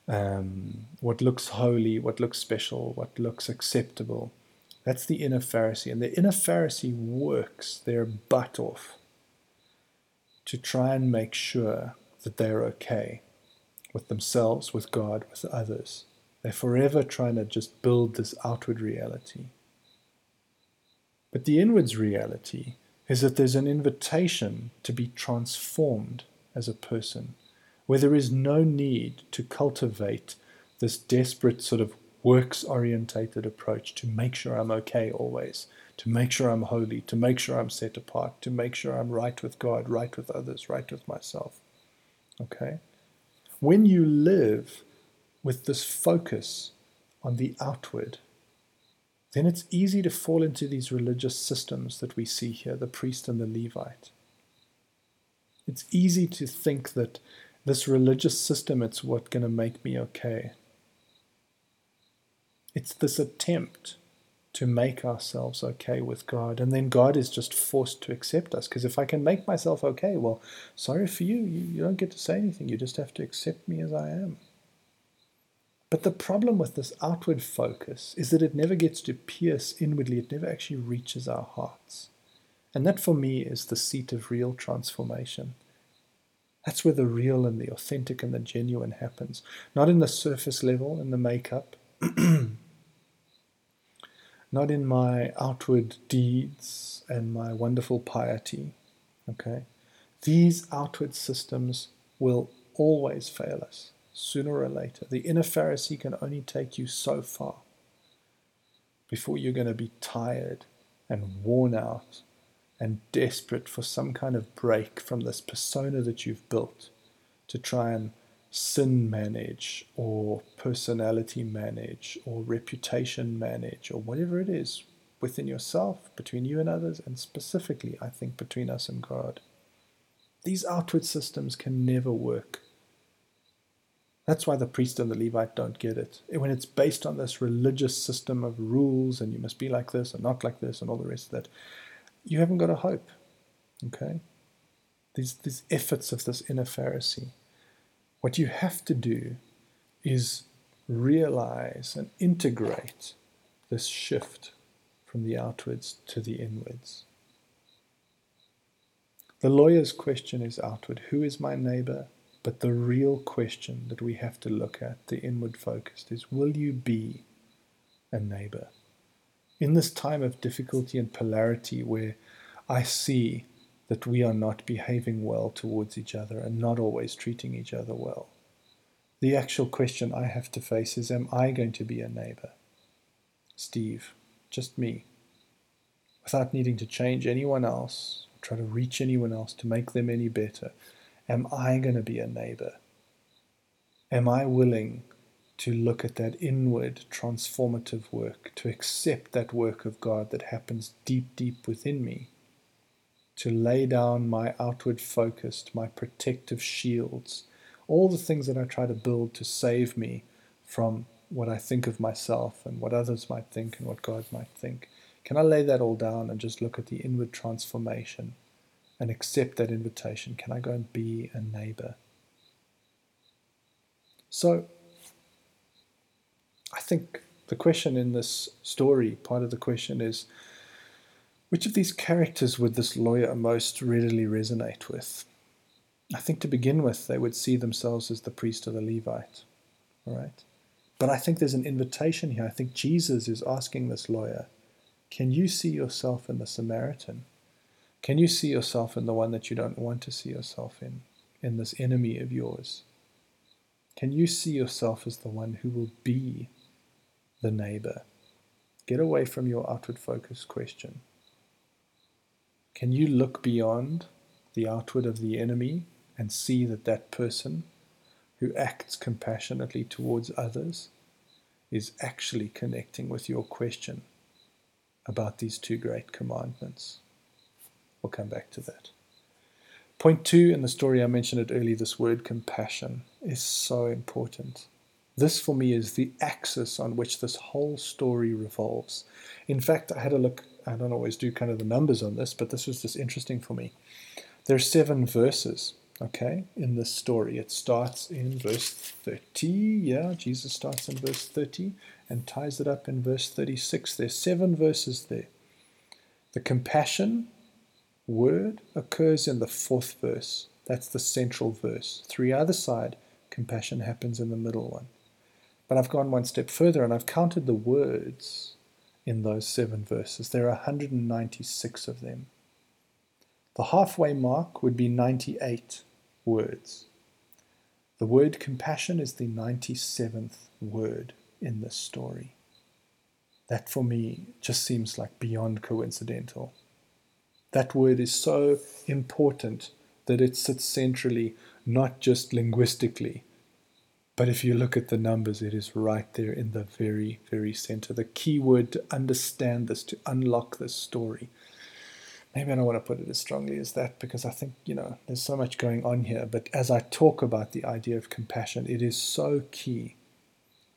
um, what looks holy what looks special what looks acceptable that's the inner pharisee and the inner pharisee works their butt off to try and make sure that they're okay with themselves with god with others they're forever trying to just build this outward reality. But the inwards reality is that there's an invitation to be transformed as a person, where there is no need to cultivate this desperate sort of works orientated approach to make sure I'm okay always, to make sure I'm holy, to make sure I'm set apart, to make sure I'm right with God, right with others, right with myself. Okay? When you live with this focus on the outward, then it's easy to fall into these religious systems that we see here the priest and the Levite. It's easy to think that this religious system it's what's going to make me okay. It's this attempt to make ourselves okay with God, and then God is just forced to accept us. Because if I can make myself okay, well, sorry for you. you. You don't get to say anything. You just have to accept me as I am. But the problem with this outward focus is that it never gets to pierce inwardly, it never actually reaches our hearts. And that for me is the seat of real transformation. That's where the real and the authentic and the genuine happens. Not in the surface level, in the makeup, not in my outward deeds and my wonderful piety. Okay? These outward systems will always fail us sooner or later. The inner Pharisee can only take you so far before you're going to be tired and worn out and desperate for some kind of break from this persona that you've built to try and sin manage or personality manage or reputation manage or whatever it is within yourself, between you and others, and specifically, I think, between us and God. These outward systems can never work that's why the priest and the Levite don't get it. When it's based on this religious system of rules and you must be like this and not like this and all the rest of that, you haven't got a hope. Okay? These, these efforts of this inner Pharisee. What you have to do is realize and integrate this shift from the outwards to the inwards. The lawyer's question is outward Who is my neighbor? But the real question that we have to look at, the inward focused, is will you be a neighbor? In this time of difficulty and polarity where I see that we are not behaving well towards each other and not always treating each other well. The actual question I have to face is Am I going to be a neighbor? Steve, just me, without needing to change anyone else, try to reach anyone else to make them any better. Am I going to be a neighbor? Am I willing to look at that inward transformative work, to accept that work of God that happens deep, deep within me, to lay down my outward focused, my protective shields, all the things that I try to build to save me from what I think of myself and what others might think and what God might think. Can I lay that all down and just look at the inward transformation and accept that invitation? Can I go and be a neighbor? So, I think the question in this story, part of the question is which of these characters would this lawyer most readily resonate with? I think to begin with, they would see themselves as the priest or the Levite. All right? But I think there's an invitation here. I think Jesus is asking this lawyer, Can you see yourself in the Samaritan? Can you see yourself in the one that you don't want to see yourself in, in this enemy of yours? Can you see yourself as the one who will be the neighbor? Get away from your outward focus question. Can you look beyond the outward of the enemy and see that that person who acts compassionately towards others is actually connecting with your question about these two great commandments. We'll come back to that. Point two in the story, I mentioned it earlier, this word compassion is so important. This, for me, is the axis on which this whole story revolves. In fact, I had a look, I don't always do kind of the numbers on this, but this was just interesting for me. There are seven verses okay, in this story. It starts in verse 30. Yeah, Jesus starts in verse 30 and ties it up in verse 36. There's seven verses there. The compassion word occurs in the fourth verse. That's the central verse. Three other side, compassion happens in the middle one. But I've gone one step further and I've counted the words in those seven verses. There are 196 of them. The halfway mark would be 98 words. The word compassion is the 97th word in this story. That for me just seems like beyond coincidental. That word is so important that it sits centrally, not just linguistically, but if you look at the numbers, it is right there in the very, very center. The key word to understand this, to unlock this story, maybe I don't want to put it as strongly as that because I think, you know, there's so much going on here. But as I talk about the idea of compassion, it is so key.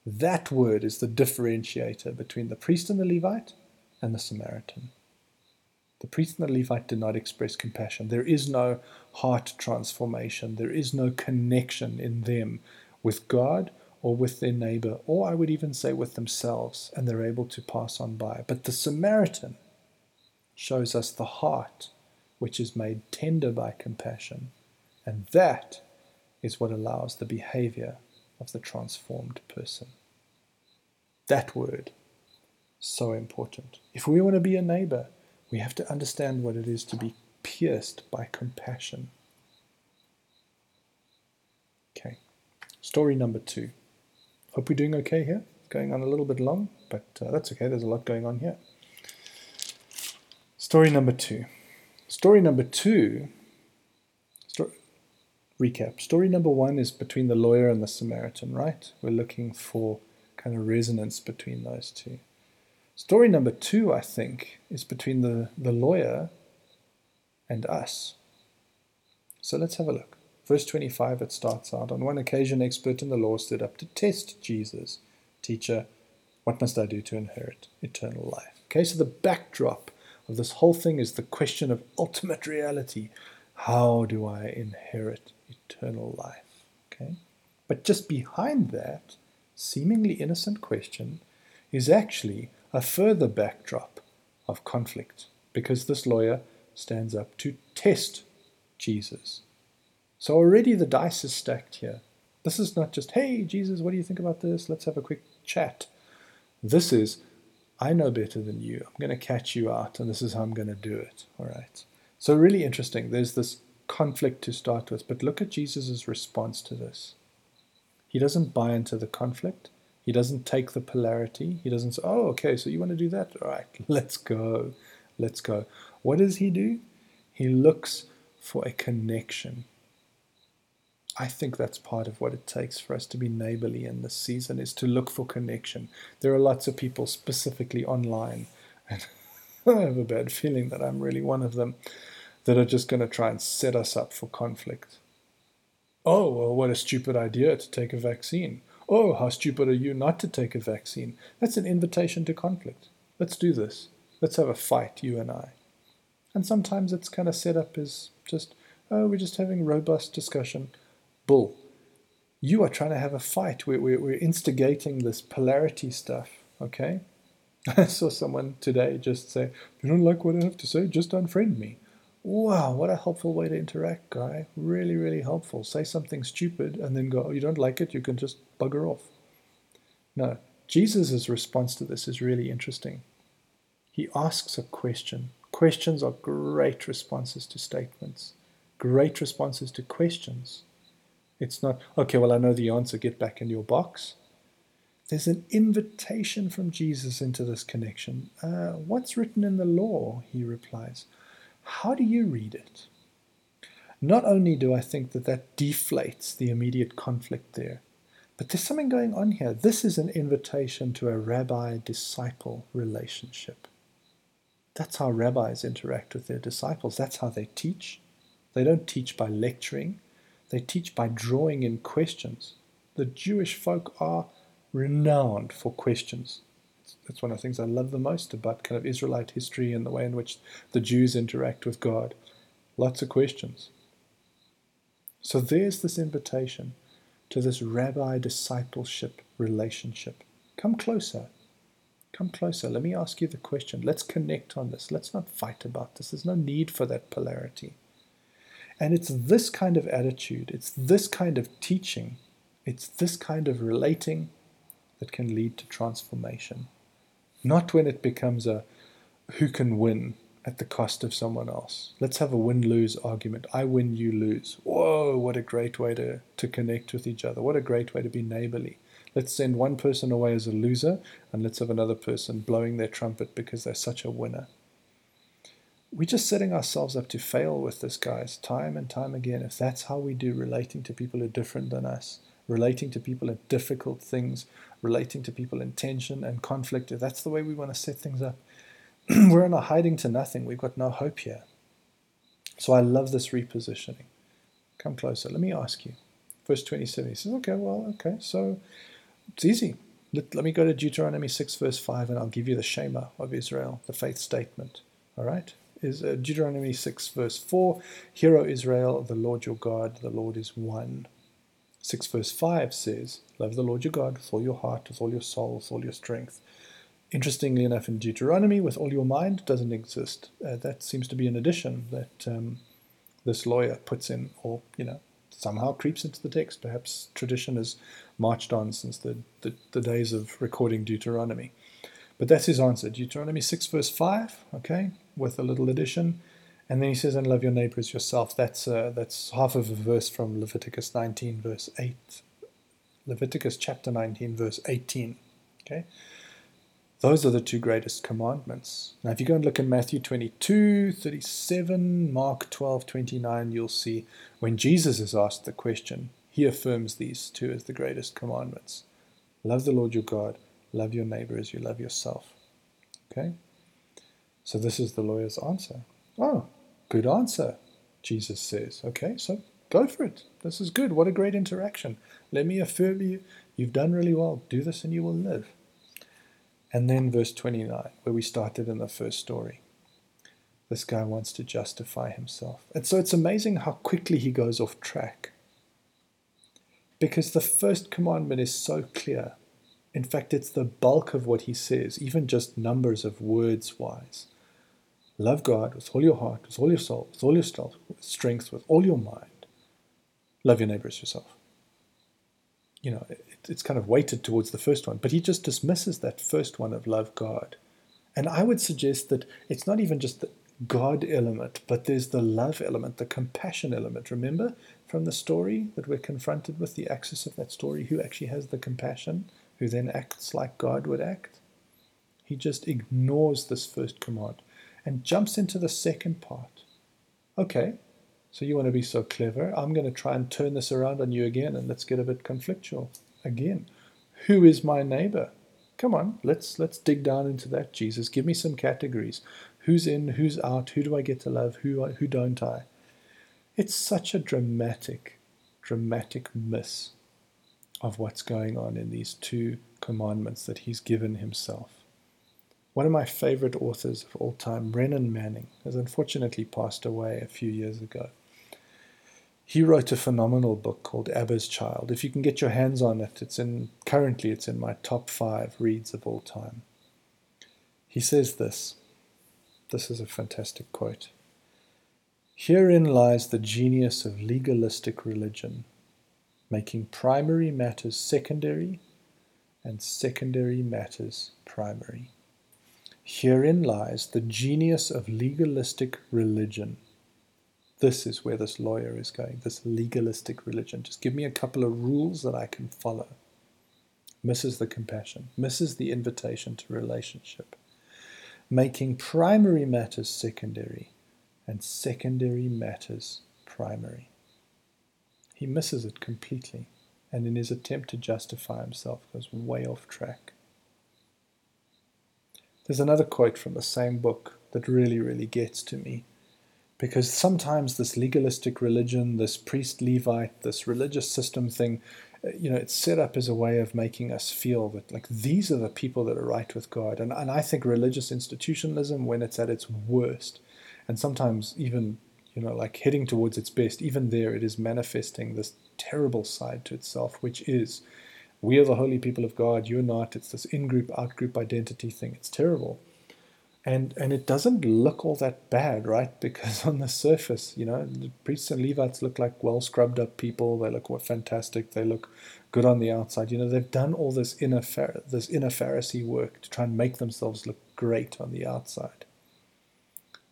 That word is the differentiator between the priest and the Levite and the Samaritan. The priest and the Levite did not express compassion. There is no heart transformation. There is no connection in them with God or with their neighbor, or I would even say with themselves, and they're able to pass on by. But the Samaritan, shows us the heart which is made tender by compassion, and that is what allows the behavior of the transformed person. That word, so important. If we want to be a neighbor, we have to understand what it is to be pierced by compassion. Okay, story number two. Hope we're doing okay here. Going on a little bit long, but uh, that's okay. There's a lot going on here. Story number two. Story number two, recap. Story number one is between the lawyer and the Samaritan, right? We're looking for kind of resonance between those two. Story number two, I think, is between the, the lawyer and us. So let's have a look. Verse 25, it starts out On one occasion, an expert in the law stood up to test Jesus. Teacher, what must I do to inherit eternal life? Okay, so the backdrop of this whole thing is the question of ultimate reality. How do I inherit eternal life? Okay? But just behind that seemingly innocent question is actually a further backdrop of conflict because this lawyer stands up to test Jesus. So already the dice is stacked here. This is not just, hey, Jesus, what do you think about this? Let's have a quick chat. This is, I know better than you. I'm going to catch you out, and this is how I'm going to do it. All right. So, really interesting. There's this conflict to start with, but look at Jesus' response to this. He doesn't buy into the conflict. He doesn't take the polarity. He doesn't say, oh, okay, so you want to do that? All right, let's go. Let's go. What does he do? He looks for a connection. I think that's part of what it takes for us to be neighborly in this season is to look for connection. There are lots of people specifically online, and I have a bad feeling that I'm really one of them, that are just going to try and set us up for conflict. Oh, well, what a stupid idea to take a vaccine. Oh, how stupid are you not to take a vaccine? That's an invitation to conflict. Let's do this. Let's have a fight, you and I. And sometimes it's kind of set up as just, oh, we're just having robust discussion. Bull. You are trying to have a fight. We're, we're, we're instigating this polarity stuff, okay? I saw someone today just say, you don't like what I have to say, just unfriend me. Wow, what a helpful way to interact, guy. Really, really helpful. Say something stupid and then go, oh, you don't like it, you can just bugger off. No, Jesus' response to this is really interesting. He asks a question. Questions are great responses to statements, great responses to questions. It's not, okay, well, I know the answer, get back in your box. There's an invitation from Jesus into this connection. Uh, what's written in the law? He replies. How do you read it? Not only do I think that that deflates the immediate conflict there, but there's something going on here. This is an invitation to a rabbi disciple relationship. That's how rabbis interact with their disciples. That's how they teach. They don't teach by lecturing, they teach by drawing in questions. The Jewish folk are renowned for questions that's one of the things I love the most about kind of Israelite history and the way in which the Jews interact with God. Lots of questions. So there's this invitation to this rabbi discipleship relationship. Come closer. Come closer. Let me ask you the question. Let's connect on this. Let's not fight about this. There's no need for that polarity. And it's this kind of attitude, it's this kind of teaching, it's this kind of relating that can lead to transformation. Not when it becomes a who can win at the cost of someone else. Let's have a win lose argument. I win, you lose. Whoa, what a great way to, to connect with each other. What a great way to be neighborly. Let's send one person away as a loser and let's have another person blowing their trumpet because they're such a winner. We're just setting ourselves up to fail with this, guys, time and time again. If that's how we do relating to people who are different than us, relating to people in difficult things, relating to people in tension and conflict, if that's the way we want to set things up, we're in a hiding to nothing. We've got no hope here. So I love this repositioning. Come closer. Let me ask you. Verse 27, he says, okay, well, okay, so it's easy. Let, let me go to Deuteronomy 6, verse 5, and I'll give you the Shema of Israel, the faith statement. All right? Is uh, Deuteronomy 6, verse 4 Hear, O Israel, the Lord your God, the Lord is one. 6 verse 5 says, Love the Lord your God with all your heart, with all your soul, with all your strength. Interestingly enough, in Deuteronomy, with all your mind doesn't exist. Uh, that seems to be an addition that um, this lawyer puts in, or, you know, somehow creeps into the text. Perhaps tradition has marched on since the, the, the days of recording Deuteronomy. But that's his answer. Deuteronomy 6, verse 5, okay, with a little addition. And then he says, "And love your neighbor as yourself." That's uh, that's half of a verse from Leviticus 19, verse 8. Leviticus chapter 19, verse 18. Okay, those are the two greatest commandments. Now, if you go and look in Matthew 22, 37, Mark 12, 29, you'll see when Jesus is asked the question, he affirms these two as the greatest commandments. Love the Lord your God, love your neighbor as you love yourself. Okay? So this is the lawyer's answer. Oh, Good answer, Jesus says. Okay, so go for it. This is good. What a great interaction. Let me affirm you. You've done really well. Do this and you will live. And then verse 29, where we started in the first story. This guy wants to justify himself. And so it's amazing how quickly he goes off track. Because the first commandment is so clear. In fact, it's the bulk of what he says, even just numbers of words wise. Love God with all your heart, with all your soul, with all your strength, with all your mind. Love your neighbor as yourself. You know, it, it's kind of weighted towards the first one, but he just dismisses that first one of love God. And I would suggest that it's not even just the, God element, but there's the love element, the compassion element. Remember from the story that we're confronted with, the axis of that story, who actually has the compassion, who then acts like God would act? He just ignores this first command and jumps into the second part. Okay, so you want to be so clever. I'm going to try and turn this around on you again and let's get a bit conflictual. Again, who is my neighbor? Come on, let's let's dig down into that, Jesus. Give me some categories. Who's in, who's out, who do I get to love, who who don't I? It's such a dramatic, dramatic miss of what's going on in these two commandments that he's given himself. One of my favorite authors of all time, Brennan Manning, has unfortunately passed away a few years ago. He wrote a phenomenal book called Abba's Child. If you can get your hands on it, it's in currently it's in my top five reads of all time. He says this. This is a fantastic quote. Herein lies the genius of legalistic religion, making primary matters secondary and secondary matters primary. Herein lies the genius of legalistic religion. This is where this lawyer is going, this legalistic religion. Just give me a couple of rules that I can follow. Misses the compassion, misses the invitation to relationship. Making primary matters secondary and secondary matters primary. He misses it completely and in his attempt to justify himself goes way off track. There's another quote from the same book that really, really gets to me. Because sometimes this legalistic religion, this priest Levite, this religious system thing, uh, you know, it's set up as a way of making us feel that, like, these are the people that are right with God. And, and I think religious institutionalism, when it's at its worst, and sometimes even, you know, like heading towards its best, even there it is manifesting this terrible side to itself, which is we are the holy people of God, you're not. It's this in group, out group identity thing. It's terrible. And, and it doesn't look all that bad, right? Because on the surface, you know, the priests and Levites look like well scrubbed up people. They look fantastic. They look good on the outside. You know, they've done all this inner, this inner Pharisee work to try and make themselves look great on the outside.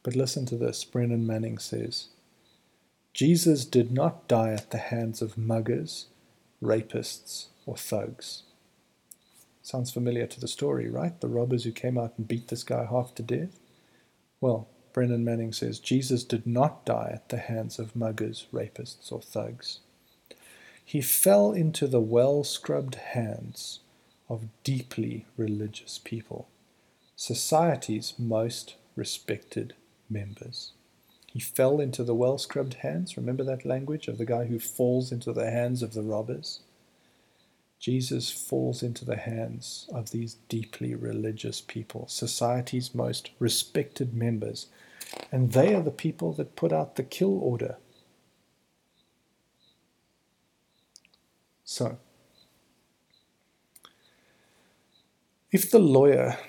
But listen to this Brennan Manning says Jesus did not die at the hands of muggers, rapists, or thugs. Sounds familiar to the story, right? The robbers who came out and beat this guy half to death? Well, Brennan Manning says Jesus did not die at the hands of muggers, rapists, or thugs. He fell into the well scrubbed hands of deeply religious people, society's most respected members. He fell into the well scrubbed hands. Remember that language of the guy who falls into the hands of the robbers? Jesus falls into the hands of these deeply religious people, society's most respected members, and they are the people that put out the kill order. So, if the lawyer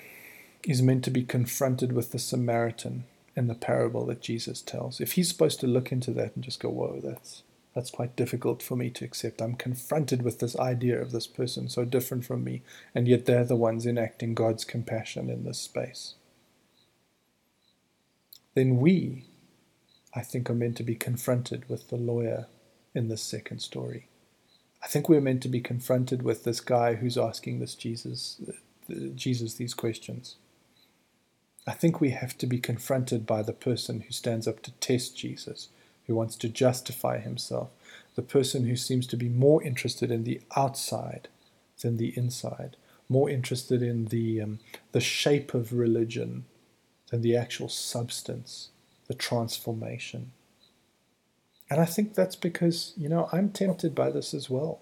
is meant to be confronted with the Samaritan in the parable that Jesus tells, if he's supposed to look into that and just go, whoa, that's that's quite difficult for me to accept. I'm confronted with this idea of this person so different from me, and yet they're the ones enacting God's compassion in this space. Then we, I think, are meant to be confronted with the lawyer in this second story. I think we're meant to be confronted with this guy who's asking this Jesus, uh, Jesus these questions. I think we have to be confronted by the person who stands up to test Jesus who wants to justify himself, the person who seems to be more interested in the outside than the inside, more interested in the, um, the shape of religion than the actual substance, the transformation. And I think that's because, you know, I'm tempted by this as well.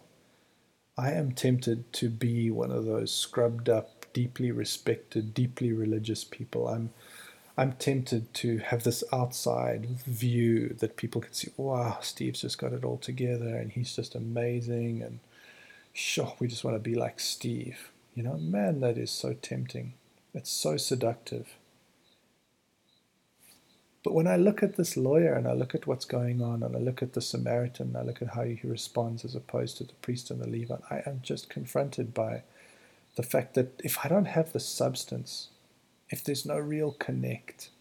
I am tempted to be one of those scrubbed up, deeply respected, deeply religious people. I'm I'm tempted to have this outside view that people can see, wow, Steve's just got it all together and he's just amazing and sure, we just want to be like Steve. You know, man, that is so tempting. It's so seductive. But when I look at this lawyer and I look at what's going on and I look at the Samaritan and I look at how he responds as opposed to the priest and the Levite, I am just confronted by the fact that if I don't have the substance if there's no real connect,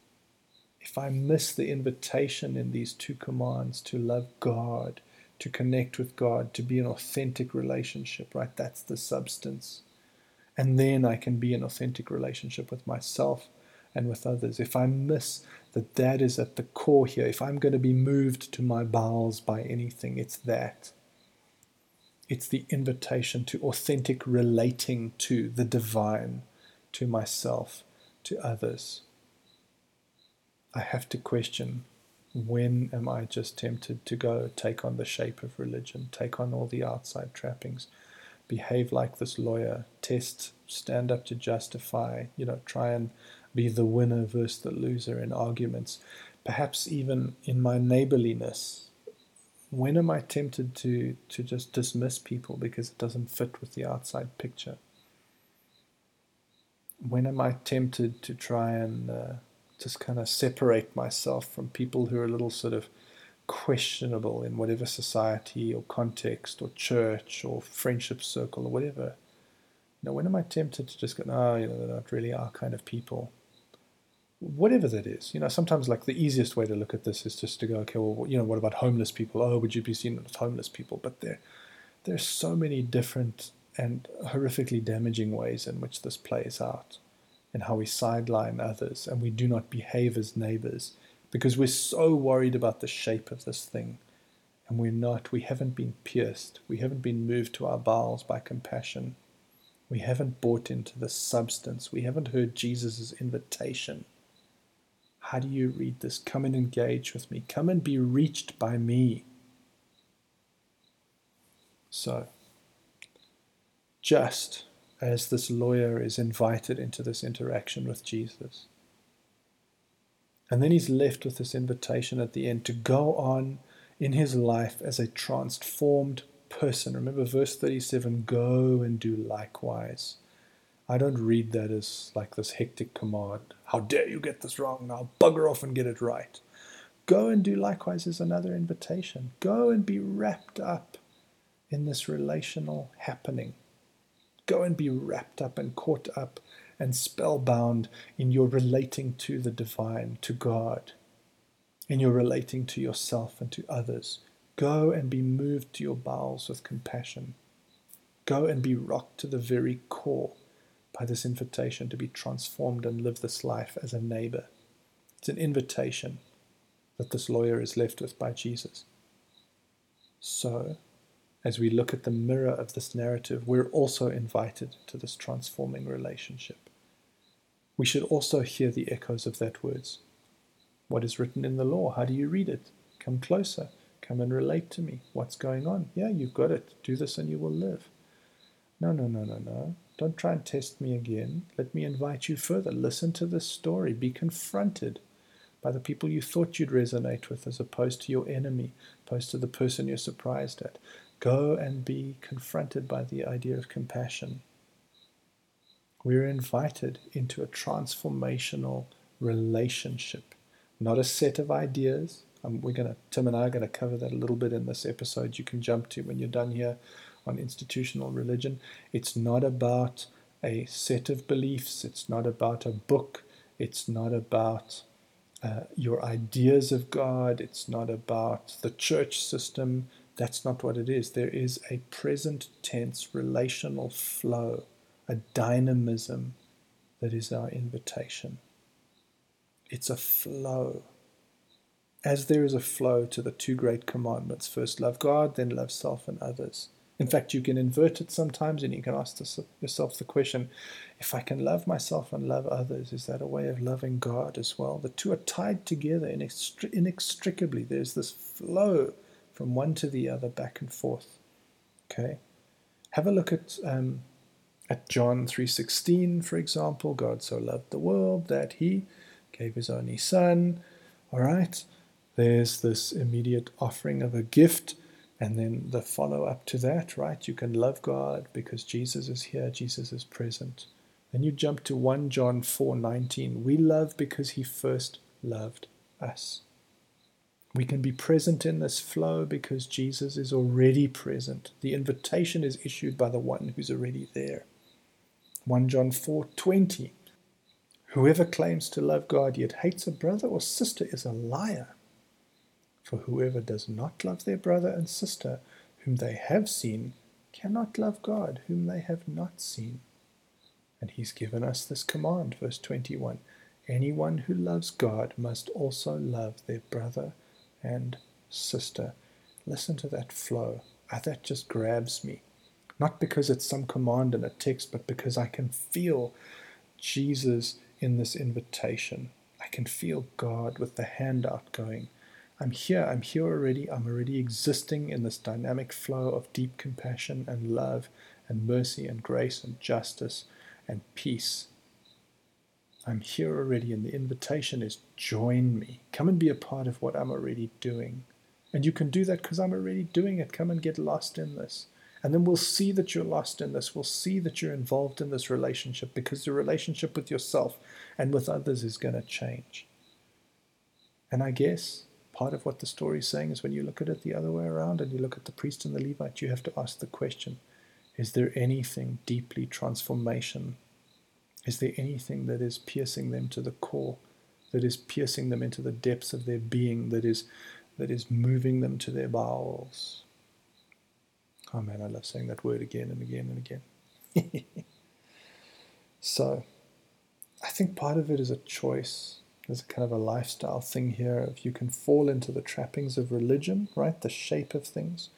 if I miss the invitation in these two commands to love God, to connect with God, to be an authentic relationship, right? That's the substance. And then I can be an authentic relationship with myself and with others. If I miss that that is at the core here, if I'm going to be moved to my bowels by anything, it's that. It's the invitation to authentic relating to the divine, to myself, to others. I have to question when am I just tempted to go take on the shape of religion, take on all the outside trappings, behave like this lawyer, test, stand up to justify, you know, try and be the winner versus the loser in arguments, perhaps even in my neighborliness. When am I tempted to, to just dismiss people because it doesn't fit with the outside picture? When am I tempted to try and uh, just kind of separate myself from people who are a little sort of questionable in whatever society or context or church or friendship circle or whatever? You know, when am I tempted to just go, no, you know, they're not really our kind of people? whatever that is. You know, sometimes like the easiest way to look at this is just to go, okay, well, you know, what about homeless people? Oh, would you be seen as homeless people? But there, there's so many different and horrifically damaging ways in which this plays out, and how we sideline others and we do not behave as neighbors because we're so worried about the shape of this thing, and we're not. We haven't been pierced. We haven't been moved to our bowels by compassion. We haven't bought into the substance. We haven't heard Jesus' invitation how do you read this? Come and engage with me. Come and be reached by me. So, just as this lawyer is invited into this interaction with Jesus, and then he's left with this invitation at the end to go on in his life as a transformed person. Remember verse 37 go and do likewise. I don't read that as like this hectic command. How dare you get this wrong? I'll bugger off and get it right. Go and do likewise is another invitation. Go and be wrapped up in this relational happening. Go and be wrapped up and caught up and spellbound in your relating to the divine, to God, in your relating to yourself and to others. Go and be moved to your bowels with compassion. Go and be rocked to the very core by this invitation to be transformed and live this life as a neighbor. It's an invitation that this lawyer is left with by Jesus. So, as we look at the mirror of this narrative, we're also invited to this transforming relationship. We should also hear the echoes of that words. What is written in the law? How do you read it? Come closer. Come and relate to me. What's going on? Yeah, you've got it. Do this and you will live. No, no, no, no, no. Don't try and test me again. Let me invite you further. Listen to this story. Be confronted by the people you thought you'd resonate with as opposed to your enemy, opposed to the person you're surprised at. Go and be confronted by the idea of compassion. We're invited into a transformational relationship, not a set of ideas. Um, we're going to, Tim and I are going to cover that a little bit in this episode. You can jump to when you're done here on institutional religion. It's not about a set of beliefs, it's not about a book, it's not about uh, your ideas of God, it's not about the church system. That's not what it is. There is a present tense relational flow, a dynamism that is our invitation. It's a flow. As there is a flow to the two great commandments first love God, then love self and others. In fact, you can invert it sometimes and you can ask yourself the question if I can love myself and love others, is that a way of loving God as well? The two are tied together inextricably. There's this flow from one to the other, back and forth. Okay? Have a look at. Um, at John 3:16 for example God so loved the world that he gave his only son all right there's this immediate offering of a gift and then the follow up to that, right? You can love God because Jesus is here, Jesus is present. Then you jump to 1 John 4:19. We love because he first loved us. We can be present in this flow because Jesus is already present. The invitation is issued by the one who's already there. 1 John 4:20. Whoever claims to love God yet hates a brother or sister is a liar. For whoever does not love their brother and sister whom they have seen cannot love God whom they have not seen. And he's given us this command, verse 21 Anyone who loves God must also love their brother and sister. Listen to that flow. Ah, that just grabs me. Not because it's some command in a text, but because I can feel Jesus in this invitation. I can feel God with the hand out going, I'm here, I'm here already, I'm already existing in this dynamic flow of deep compassion and love and mercy and grace and justice and peace. I'm here already, and the invitation is join me. Come and be a part of what I'm already doing. And you can do that because I'm already doing it. Come and get lost in this. And then we'll see that you're lost in this. We'll see that you're involved in this relationship because the relationship with yourself and with others is going to change. And I guess part of what the story is saying is when you look at it the other way around and you look at the priest and the Levite, you have to ask the question is there anything deeply transformation? Is there anything that is piercing them to the core, that is piercing them into the depths of their being, that is that is moving them to their bowels? Oh man, I love saying that word again and again and again. so I think part of it is a choice there's a kind of a lifestyle thing here If you can fall into the trappings of religion, right? The shape of things.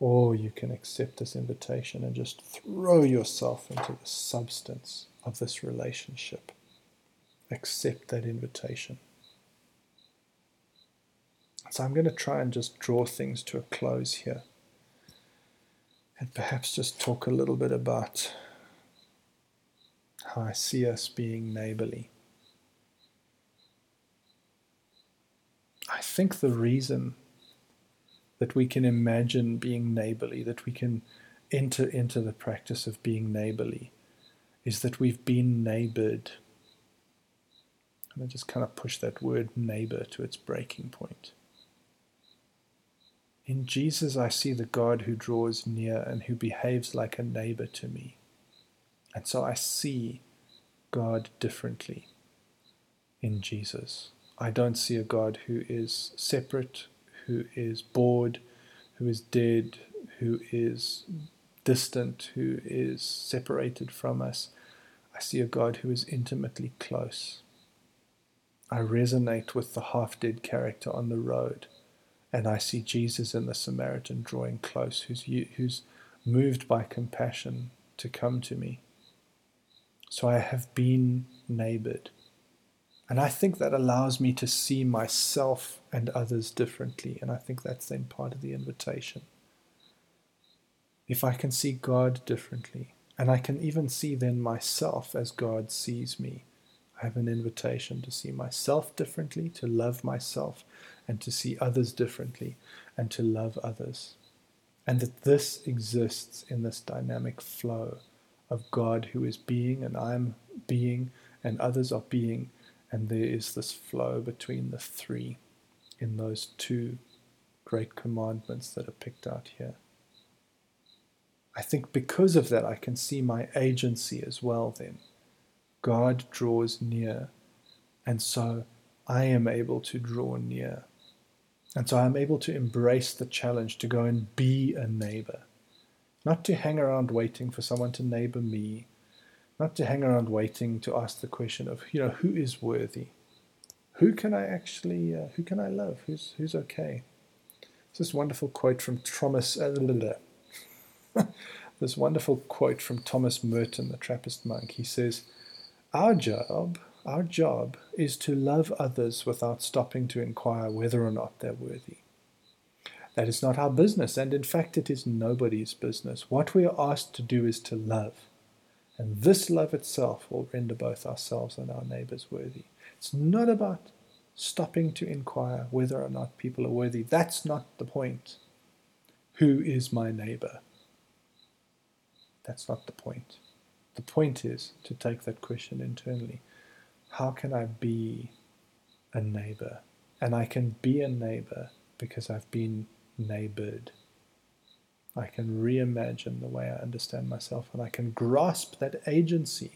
Or you can accept this invitation and just throw yourself into the substance of this relationship. Accept that invitation. So I'm going to try and just draw things to a close here. And perhaps just talk a little bit about how I see us being neighborly. I think the reason that we can imagine being neighborly, that we can enter into the practice of being neighborly, is that we've been neighbored. And I just kind of push that word neighbor to its breaking point. In Jesus, I see the God who draws near and who behaves like a neighbor to me. And so I see God differently in Jesus. I don't see a God who is separate, who is bored, who is dead, who is distant, who is separated from us. I see a God who is intimately close. I resonate with the half dead character on the road, and I see Jesus in the Samaritan drawing close, who's, who's moved by compassion to come to me. So I have been neighbored. And I think that allows me to see myself and others differently. And I think that's then part of the invitation. If I can see God differently, and I can even see then myself as God sees me, I have an invitation to see myself differently, to love myself, and to see others differently, and to love others. And that this exists in this dynamic flow of God who is being, and I'm being, and others are being and there is this flow between the three in those two great commandments that are picked out here. I think because of that, I can see my agency as well then. God draws near, and so I am able to draw near. And so I'm able to embrace the challenge to go and be a neighbor, not to hang around waiting for someone to neighbor me not to hang around waiting to ask the question of, you know, who is worthy? Who can I actually, uh, who can I love? Who's, who's okay? It's this wonderful quote from Thomas, uh, this wonderful quote from Thomas Merton, the Trappist monk. He says, Our job, our job is to love others without stopping to inquire whether or not they're worthy. That is not our business, and in fact, it is nobody's business. What we are asked to do is to love. And this love itself will render both ourselves and our neighbors worthy. It's not about stopping to inquire whether or not people are worthy. That's not the point. Who is my neighbor? That's not the point. The point is to take that question internally. How can I be a neighbor? And I can be a neighbor because I've been neighbored. I can reimagine the way I understand myself and I can grasp that agency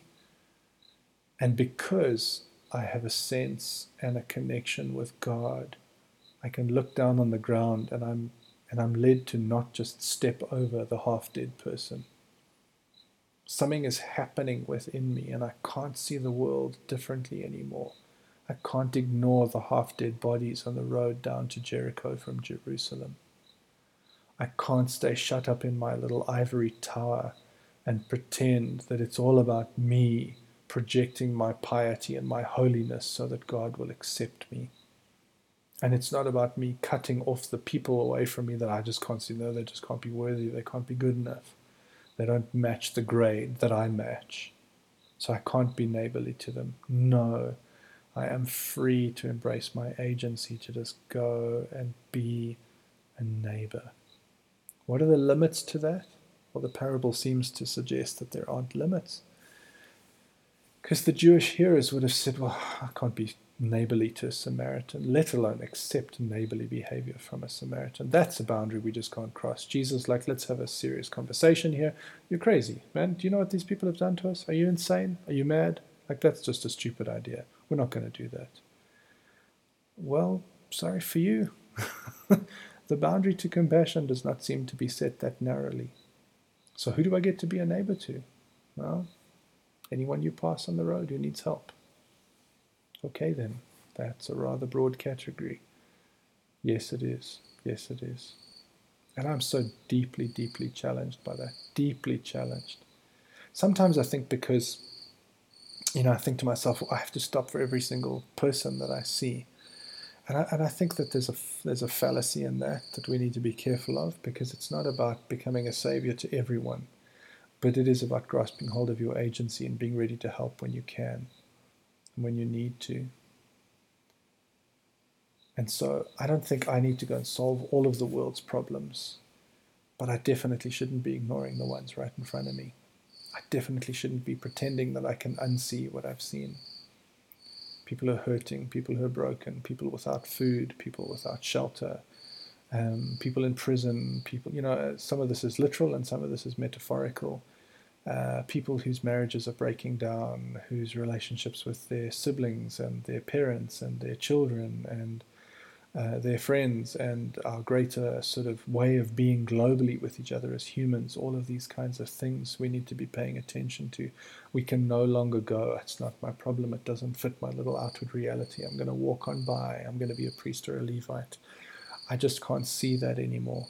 And because I have a sense and a connection with God, I can look down on the ground and I'm and I'm led to not just step over the half dead person. Something is happening within me, and I can't see the world differently anymore. I can't ignore the half dead bodies on the road down to Jericho from Jerusalem. I can't stay shut up in my little ivory tower and pretend that it's all about me projecting my piety and my holiness so that God will accept me. And it's not about me cutting off the people away from me that I just can't see. No, they just can't be worthy. They can't be good enough. They don't match the grade that I match. So I can't be neighborly to them. No, I am free to embrace my agency to just go and be a neighbor. What are the limits to that? Well, the parable seems to suggest that there aren't limits. Because the Jewish hearers would have said, Well, I can't be neighborly to a Samaritan, let alone accept neighborly behavior from a Samaritan. That's a boundary we just can't cross. Jesus, like, let's have a serious conversation here. You're crazy, man. Do you know what these people have done to us? Are you insane? Are you mad? Like, that's just a stupid idea. We're not going to do that. Well, sorry for you. the boundary to compassion does not seem to be set that narrowly. So, who do I get to be a neighbor to? Well, anyone you pass on the road who needs help. Okay, then, that's a rather broad category. Yes, it is. Yes, it is. And I'm so deeply, deeply challenged by that. Deeply challenged. Sometimes I think because, you know, I think to myself, well, I have to stop for every single person that I see. And I, and I think that there's a, there's a fallacy in that that we need to be careful of because it's not about becoming a savior to everyone, but it is about grasping hold of your agency and being ready to help when you can when you need to. And so I don't think I need to go and solve all of the world's problems, but I definitely shouldn't be ignoring the ones right in front of me. I definitely shouldn't be pretending that I can unsee what I've seen. People are hurting, people who are broken, people without food, people without shelter, um, people in prison, people, you know, some of this is literal and some of this is metaphorical uh, people whose marriages are breaking down, whose relationships with their siblings and their parents and their children and uh, their friends and our greater sort of way of being globally with each other as humans, all of these kinds of things we need to be paying attention to. We can no longer go, it's not my problem, it doesn't fit my little outward reality. I'm going to walk on by, I'm going to be a priest or a Levite. I just can't see that anymore.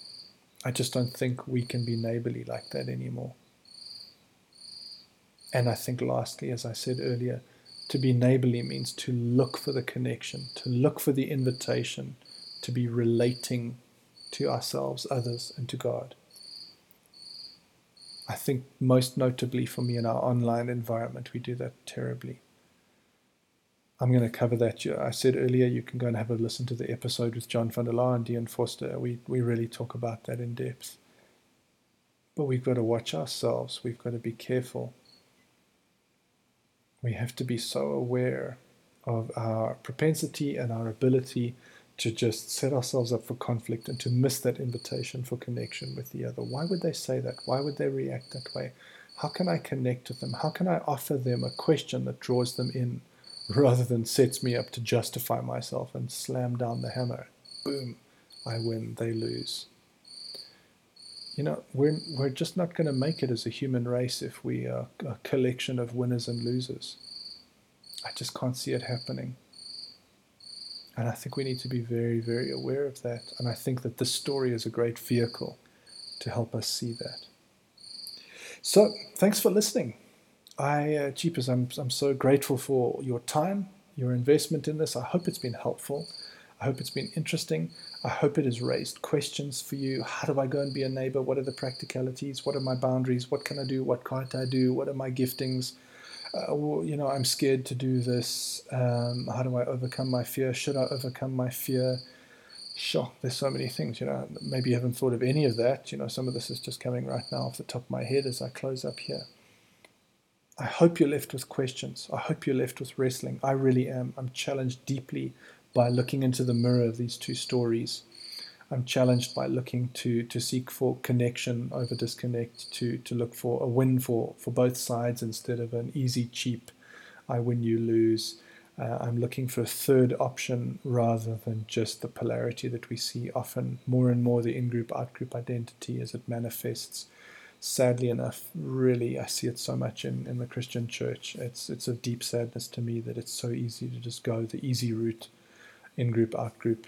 I just don't think we can be neighborly like that anymore. And I think, lastly, as I said earlier, to be neighborly means to look for the connection, to look for the invitation, to be relating to ourselves, others, and to God. I think most notably for me in our online environment, we do that terribly. I'm going to cover that. I said earlier, you can go and have a listen to the episode with John van de Laar and Dion Forster. We, we really talk about that in depth. But we've got to watch ourselves. We've got to be careful we have to be so aware of our propensity and our ability to just set ourselves up for conflict and to miss that invitation for connection with the other. Why would they say that? Why would they react that way? How can I connect with them? How can I offer them a question that draws them in rather than sets me up to justify myself and slam down the hammer? Boom, I win, they lose you know, we're, we're just not going to make it as a human race if we are a collection of winners and losers. I just can't see it happening. And I think we need to be very, very aware of that. And I think that this story is a great vehicle to help us see that. So, thanks for listening. I, uh, Jeepers, I'm, I'm so grateful for your time, your investment in this. I hope it's been helpful. I hope it's been interesting. I hope it has raised questions for you. How do I go and be a neighbor? What are the practicalities? What are my boundaries? What can I do? What can't I do? What are my giftings? Uh, you know, I'm scared to do this. Um, how do I overcome my fear? Should I overcome my fear? Sure, there's so many things, you know. Maybe you haven't thought of any of that. You know, some of this is just coming right now off the top of my head as I close up here. I hope you're left with questions. I hope you're left with wrestling. I really am. I'm challenged deeply by looking into the mirror of these two stories. I'm challenged by looking to to seek for connection over disconnect, to to look for a win for for both sides instead of an easy, cheap I win, you lose. Uh, I'm looking for a third option rather than just the polarity that we see often more and more the in group, out group identity as it manifests. Sadly enough, really, I see it so much in, in the Christian church. It's, it's a deep sadness to me that it's so easy to just go the easy route in group, out group.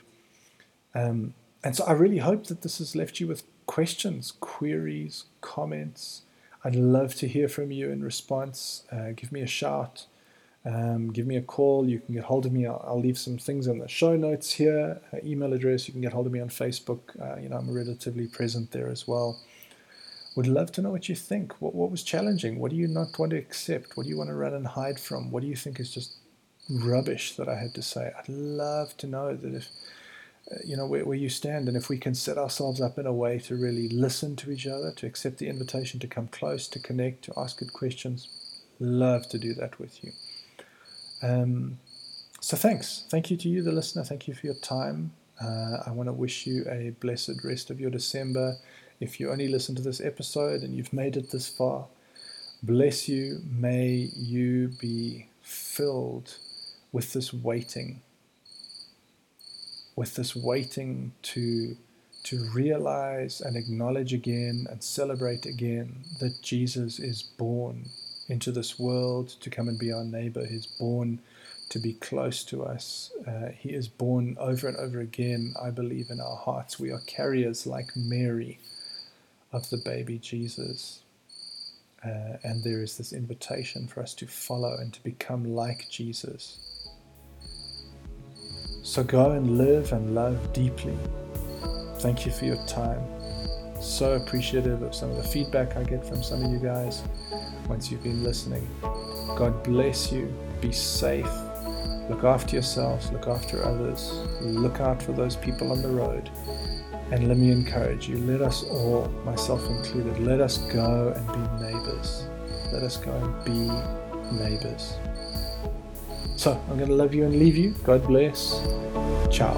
Um, and so I really hope that this has left you with questions, queries, comments. I'd love to hear from you in response. Uh, give me a shout. Um, give me a call. You can get hold of me. I'll, I'll leave some things in the show notes here. Uh, email address. You can get hold of me on Facebook. Uh, you know, I'm relatively present there as well. Would love to know what you think. What, what was challenging? What do you not want to accept? What do you want to run and hide from? What do you think is just rubbish that I had to say? I'd love to know that if uh, you know where, where you stand and if we can set ourselves up in a way to really listen to each other to accept the invitation to come close to connect to ask good questions love to do that with you um, so thanks. Thank you to you, the listener. Thank you for your time. Uh, I want to wish you a blessed rest of your December. If you only listen to this episode and you've made it this far, bless you. May you be filled with this waiting, with this waiting to to realize and acknowledge again and celebrate again that Jesus is born into this world to come and be our neighbor. He's born to be close to us. Uh, he is born over and over again, I believe, in our hearts. We are carriers like Mary of the baby Jesus. Uh, and there is this invitation for us to follow and to become like Jesus. So go and live and love deeply. Thank you for your time. So appreciative of some of the feedback I get from some of you guys once you've been listening. God bless you. Be safe. Look after yourselves. Look after others. Look out for those people on the road. And let me encourage you let us all, myself included, let us go and be neighbors. Let us go and be neighbors. So I'm going to love you and leave you. God bless. Ciao.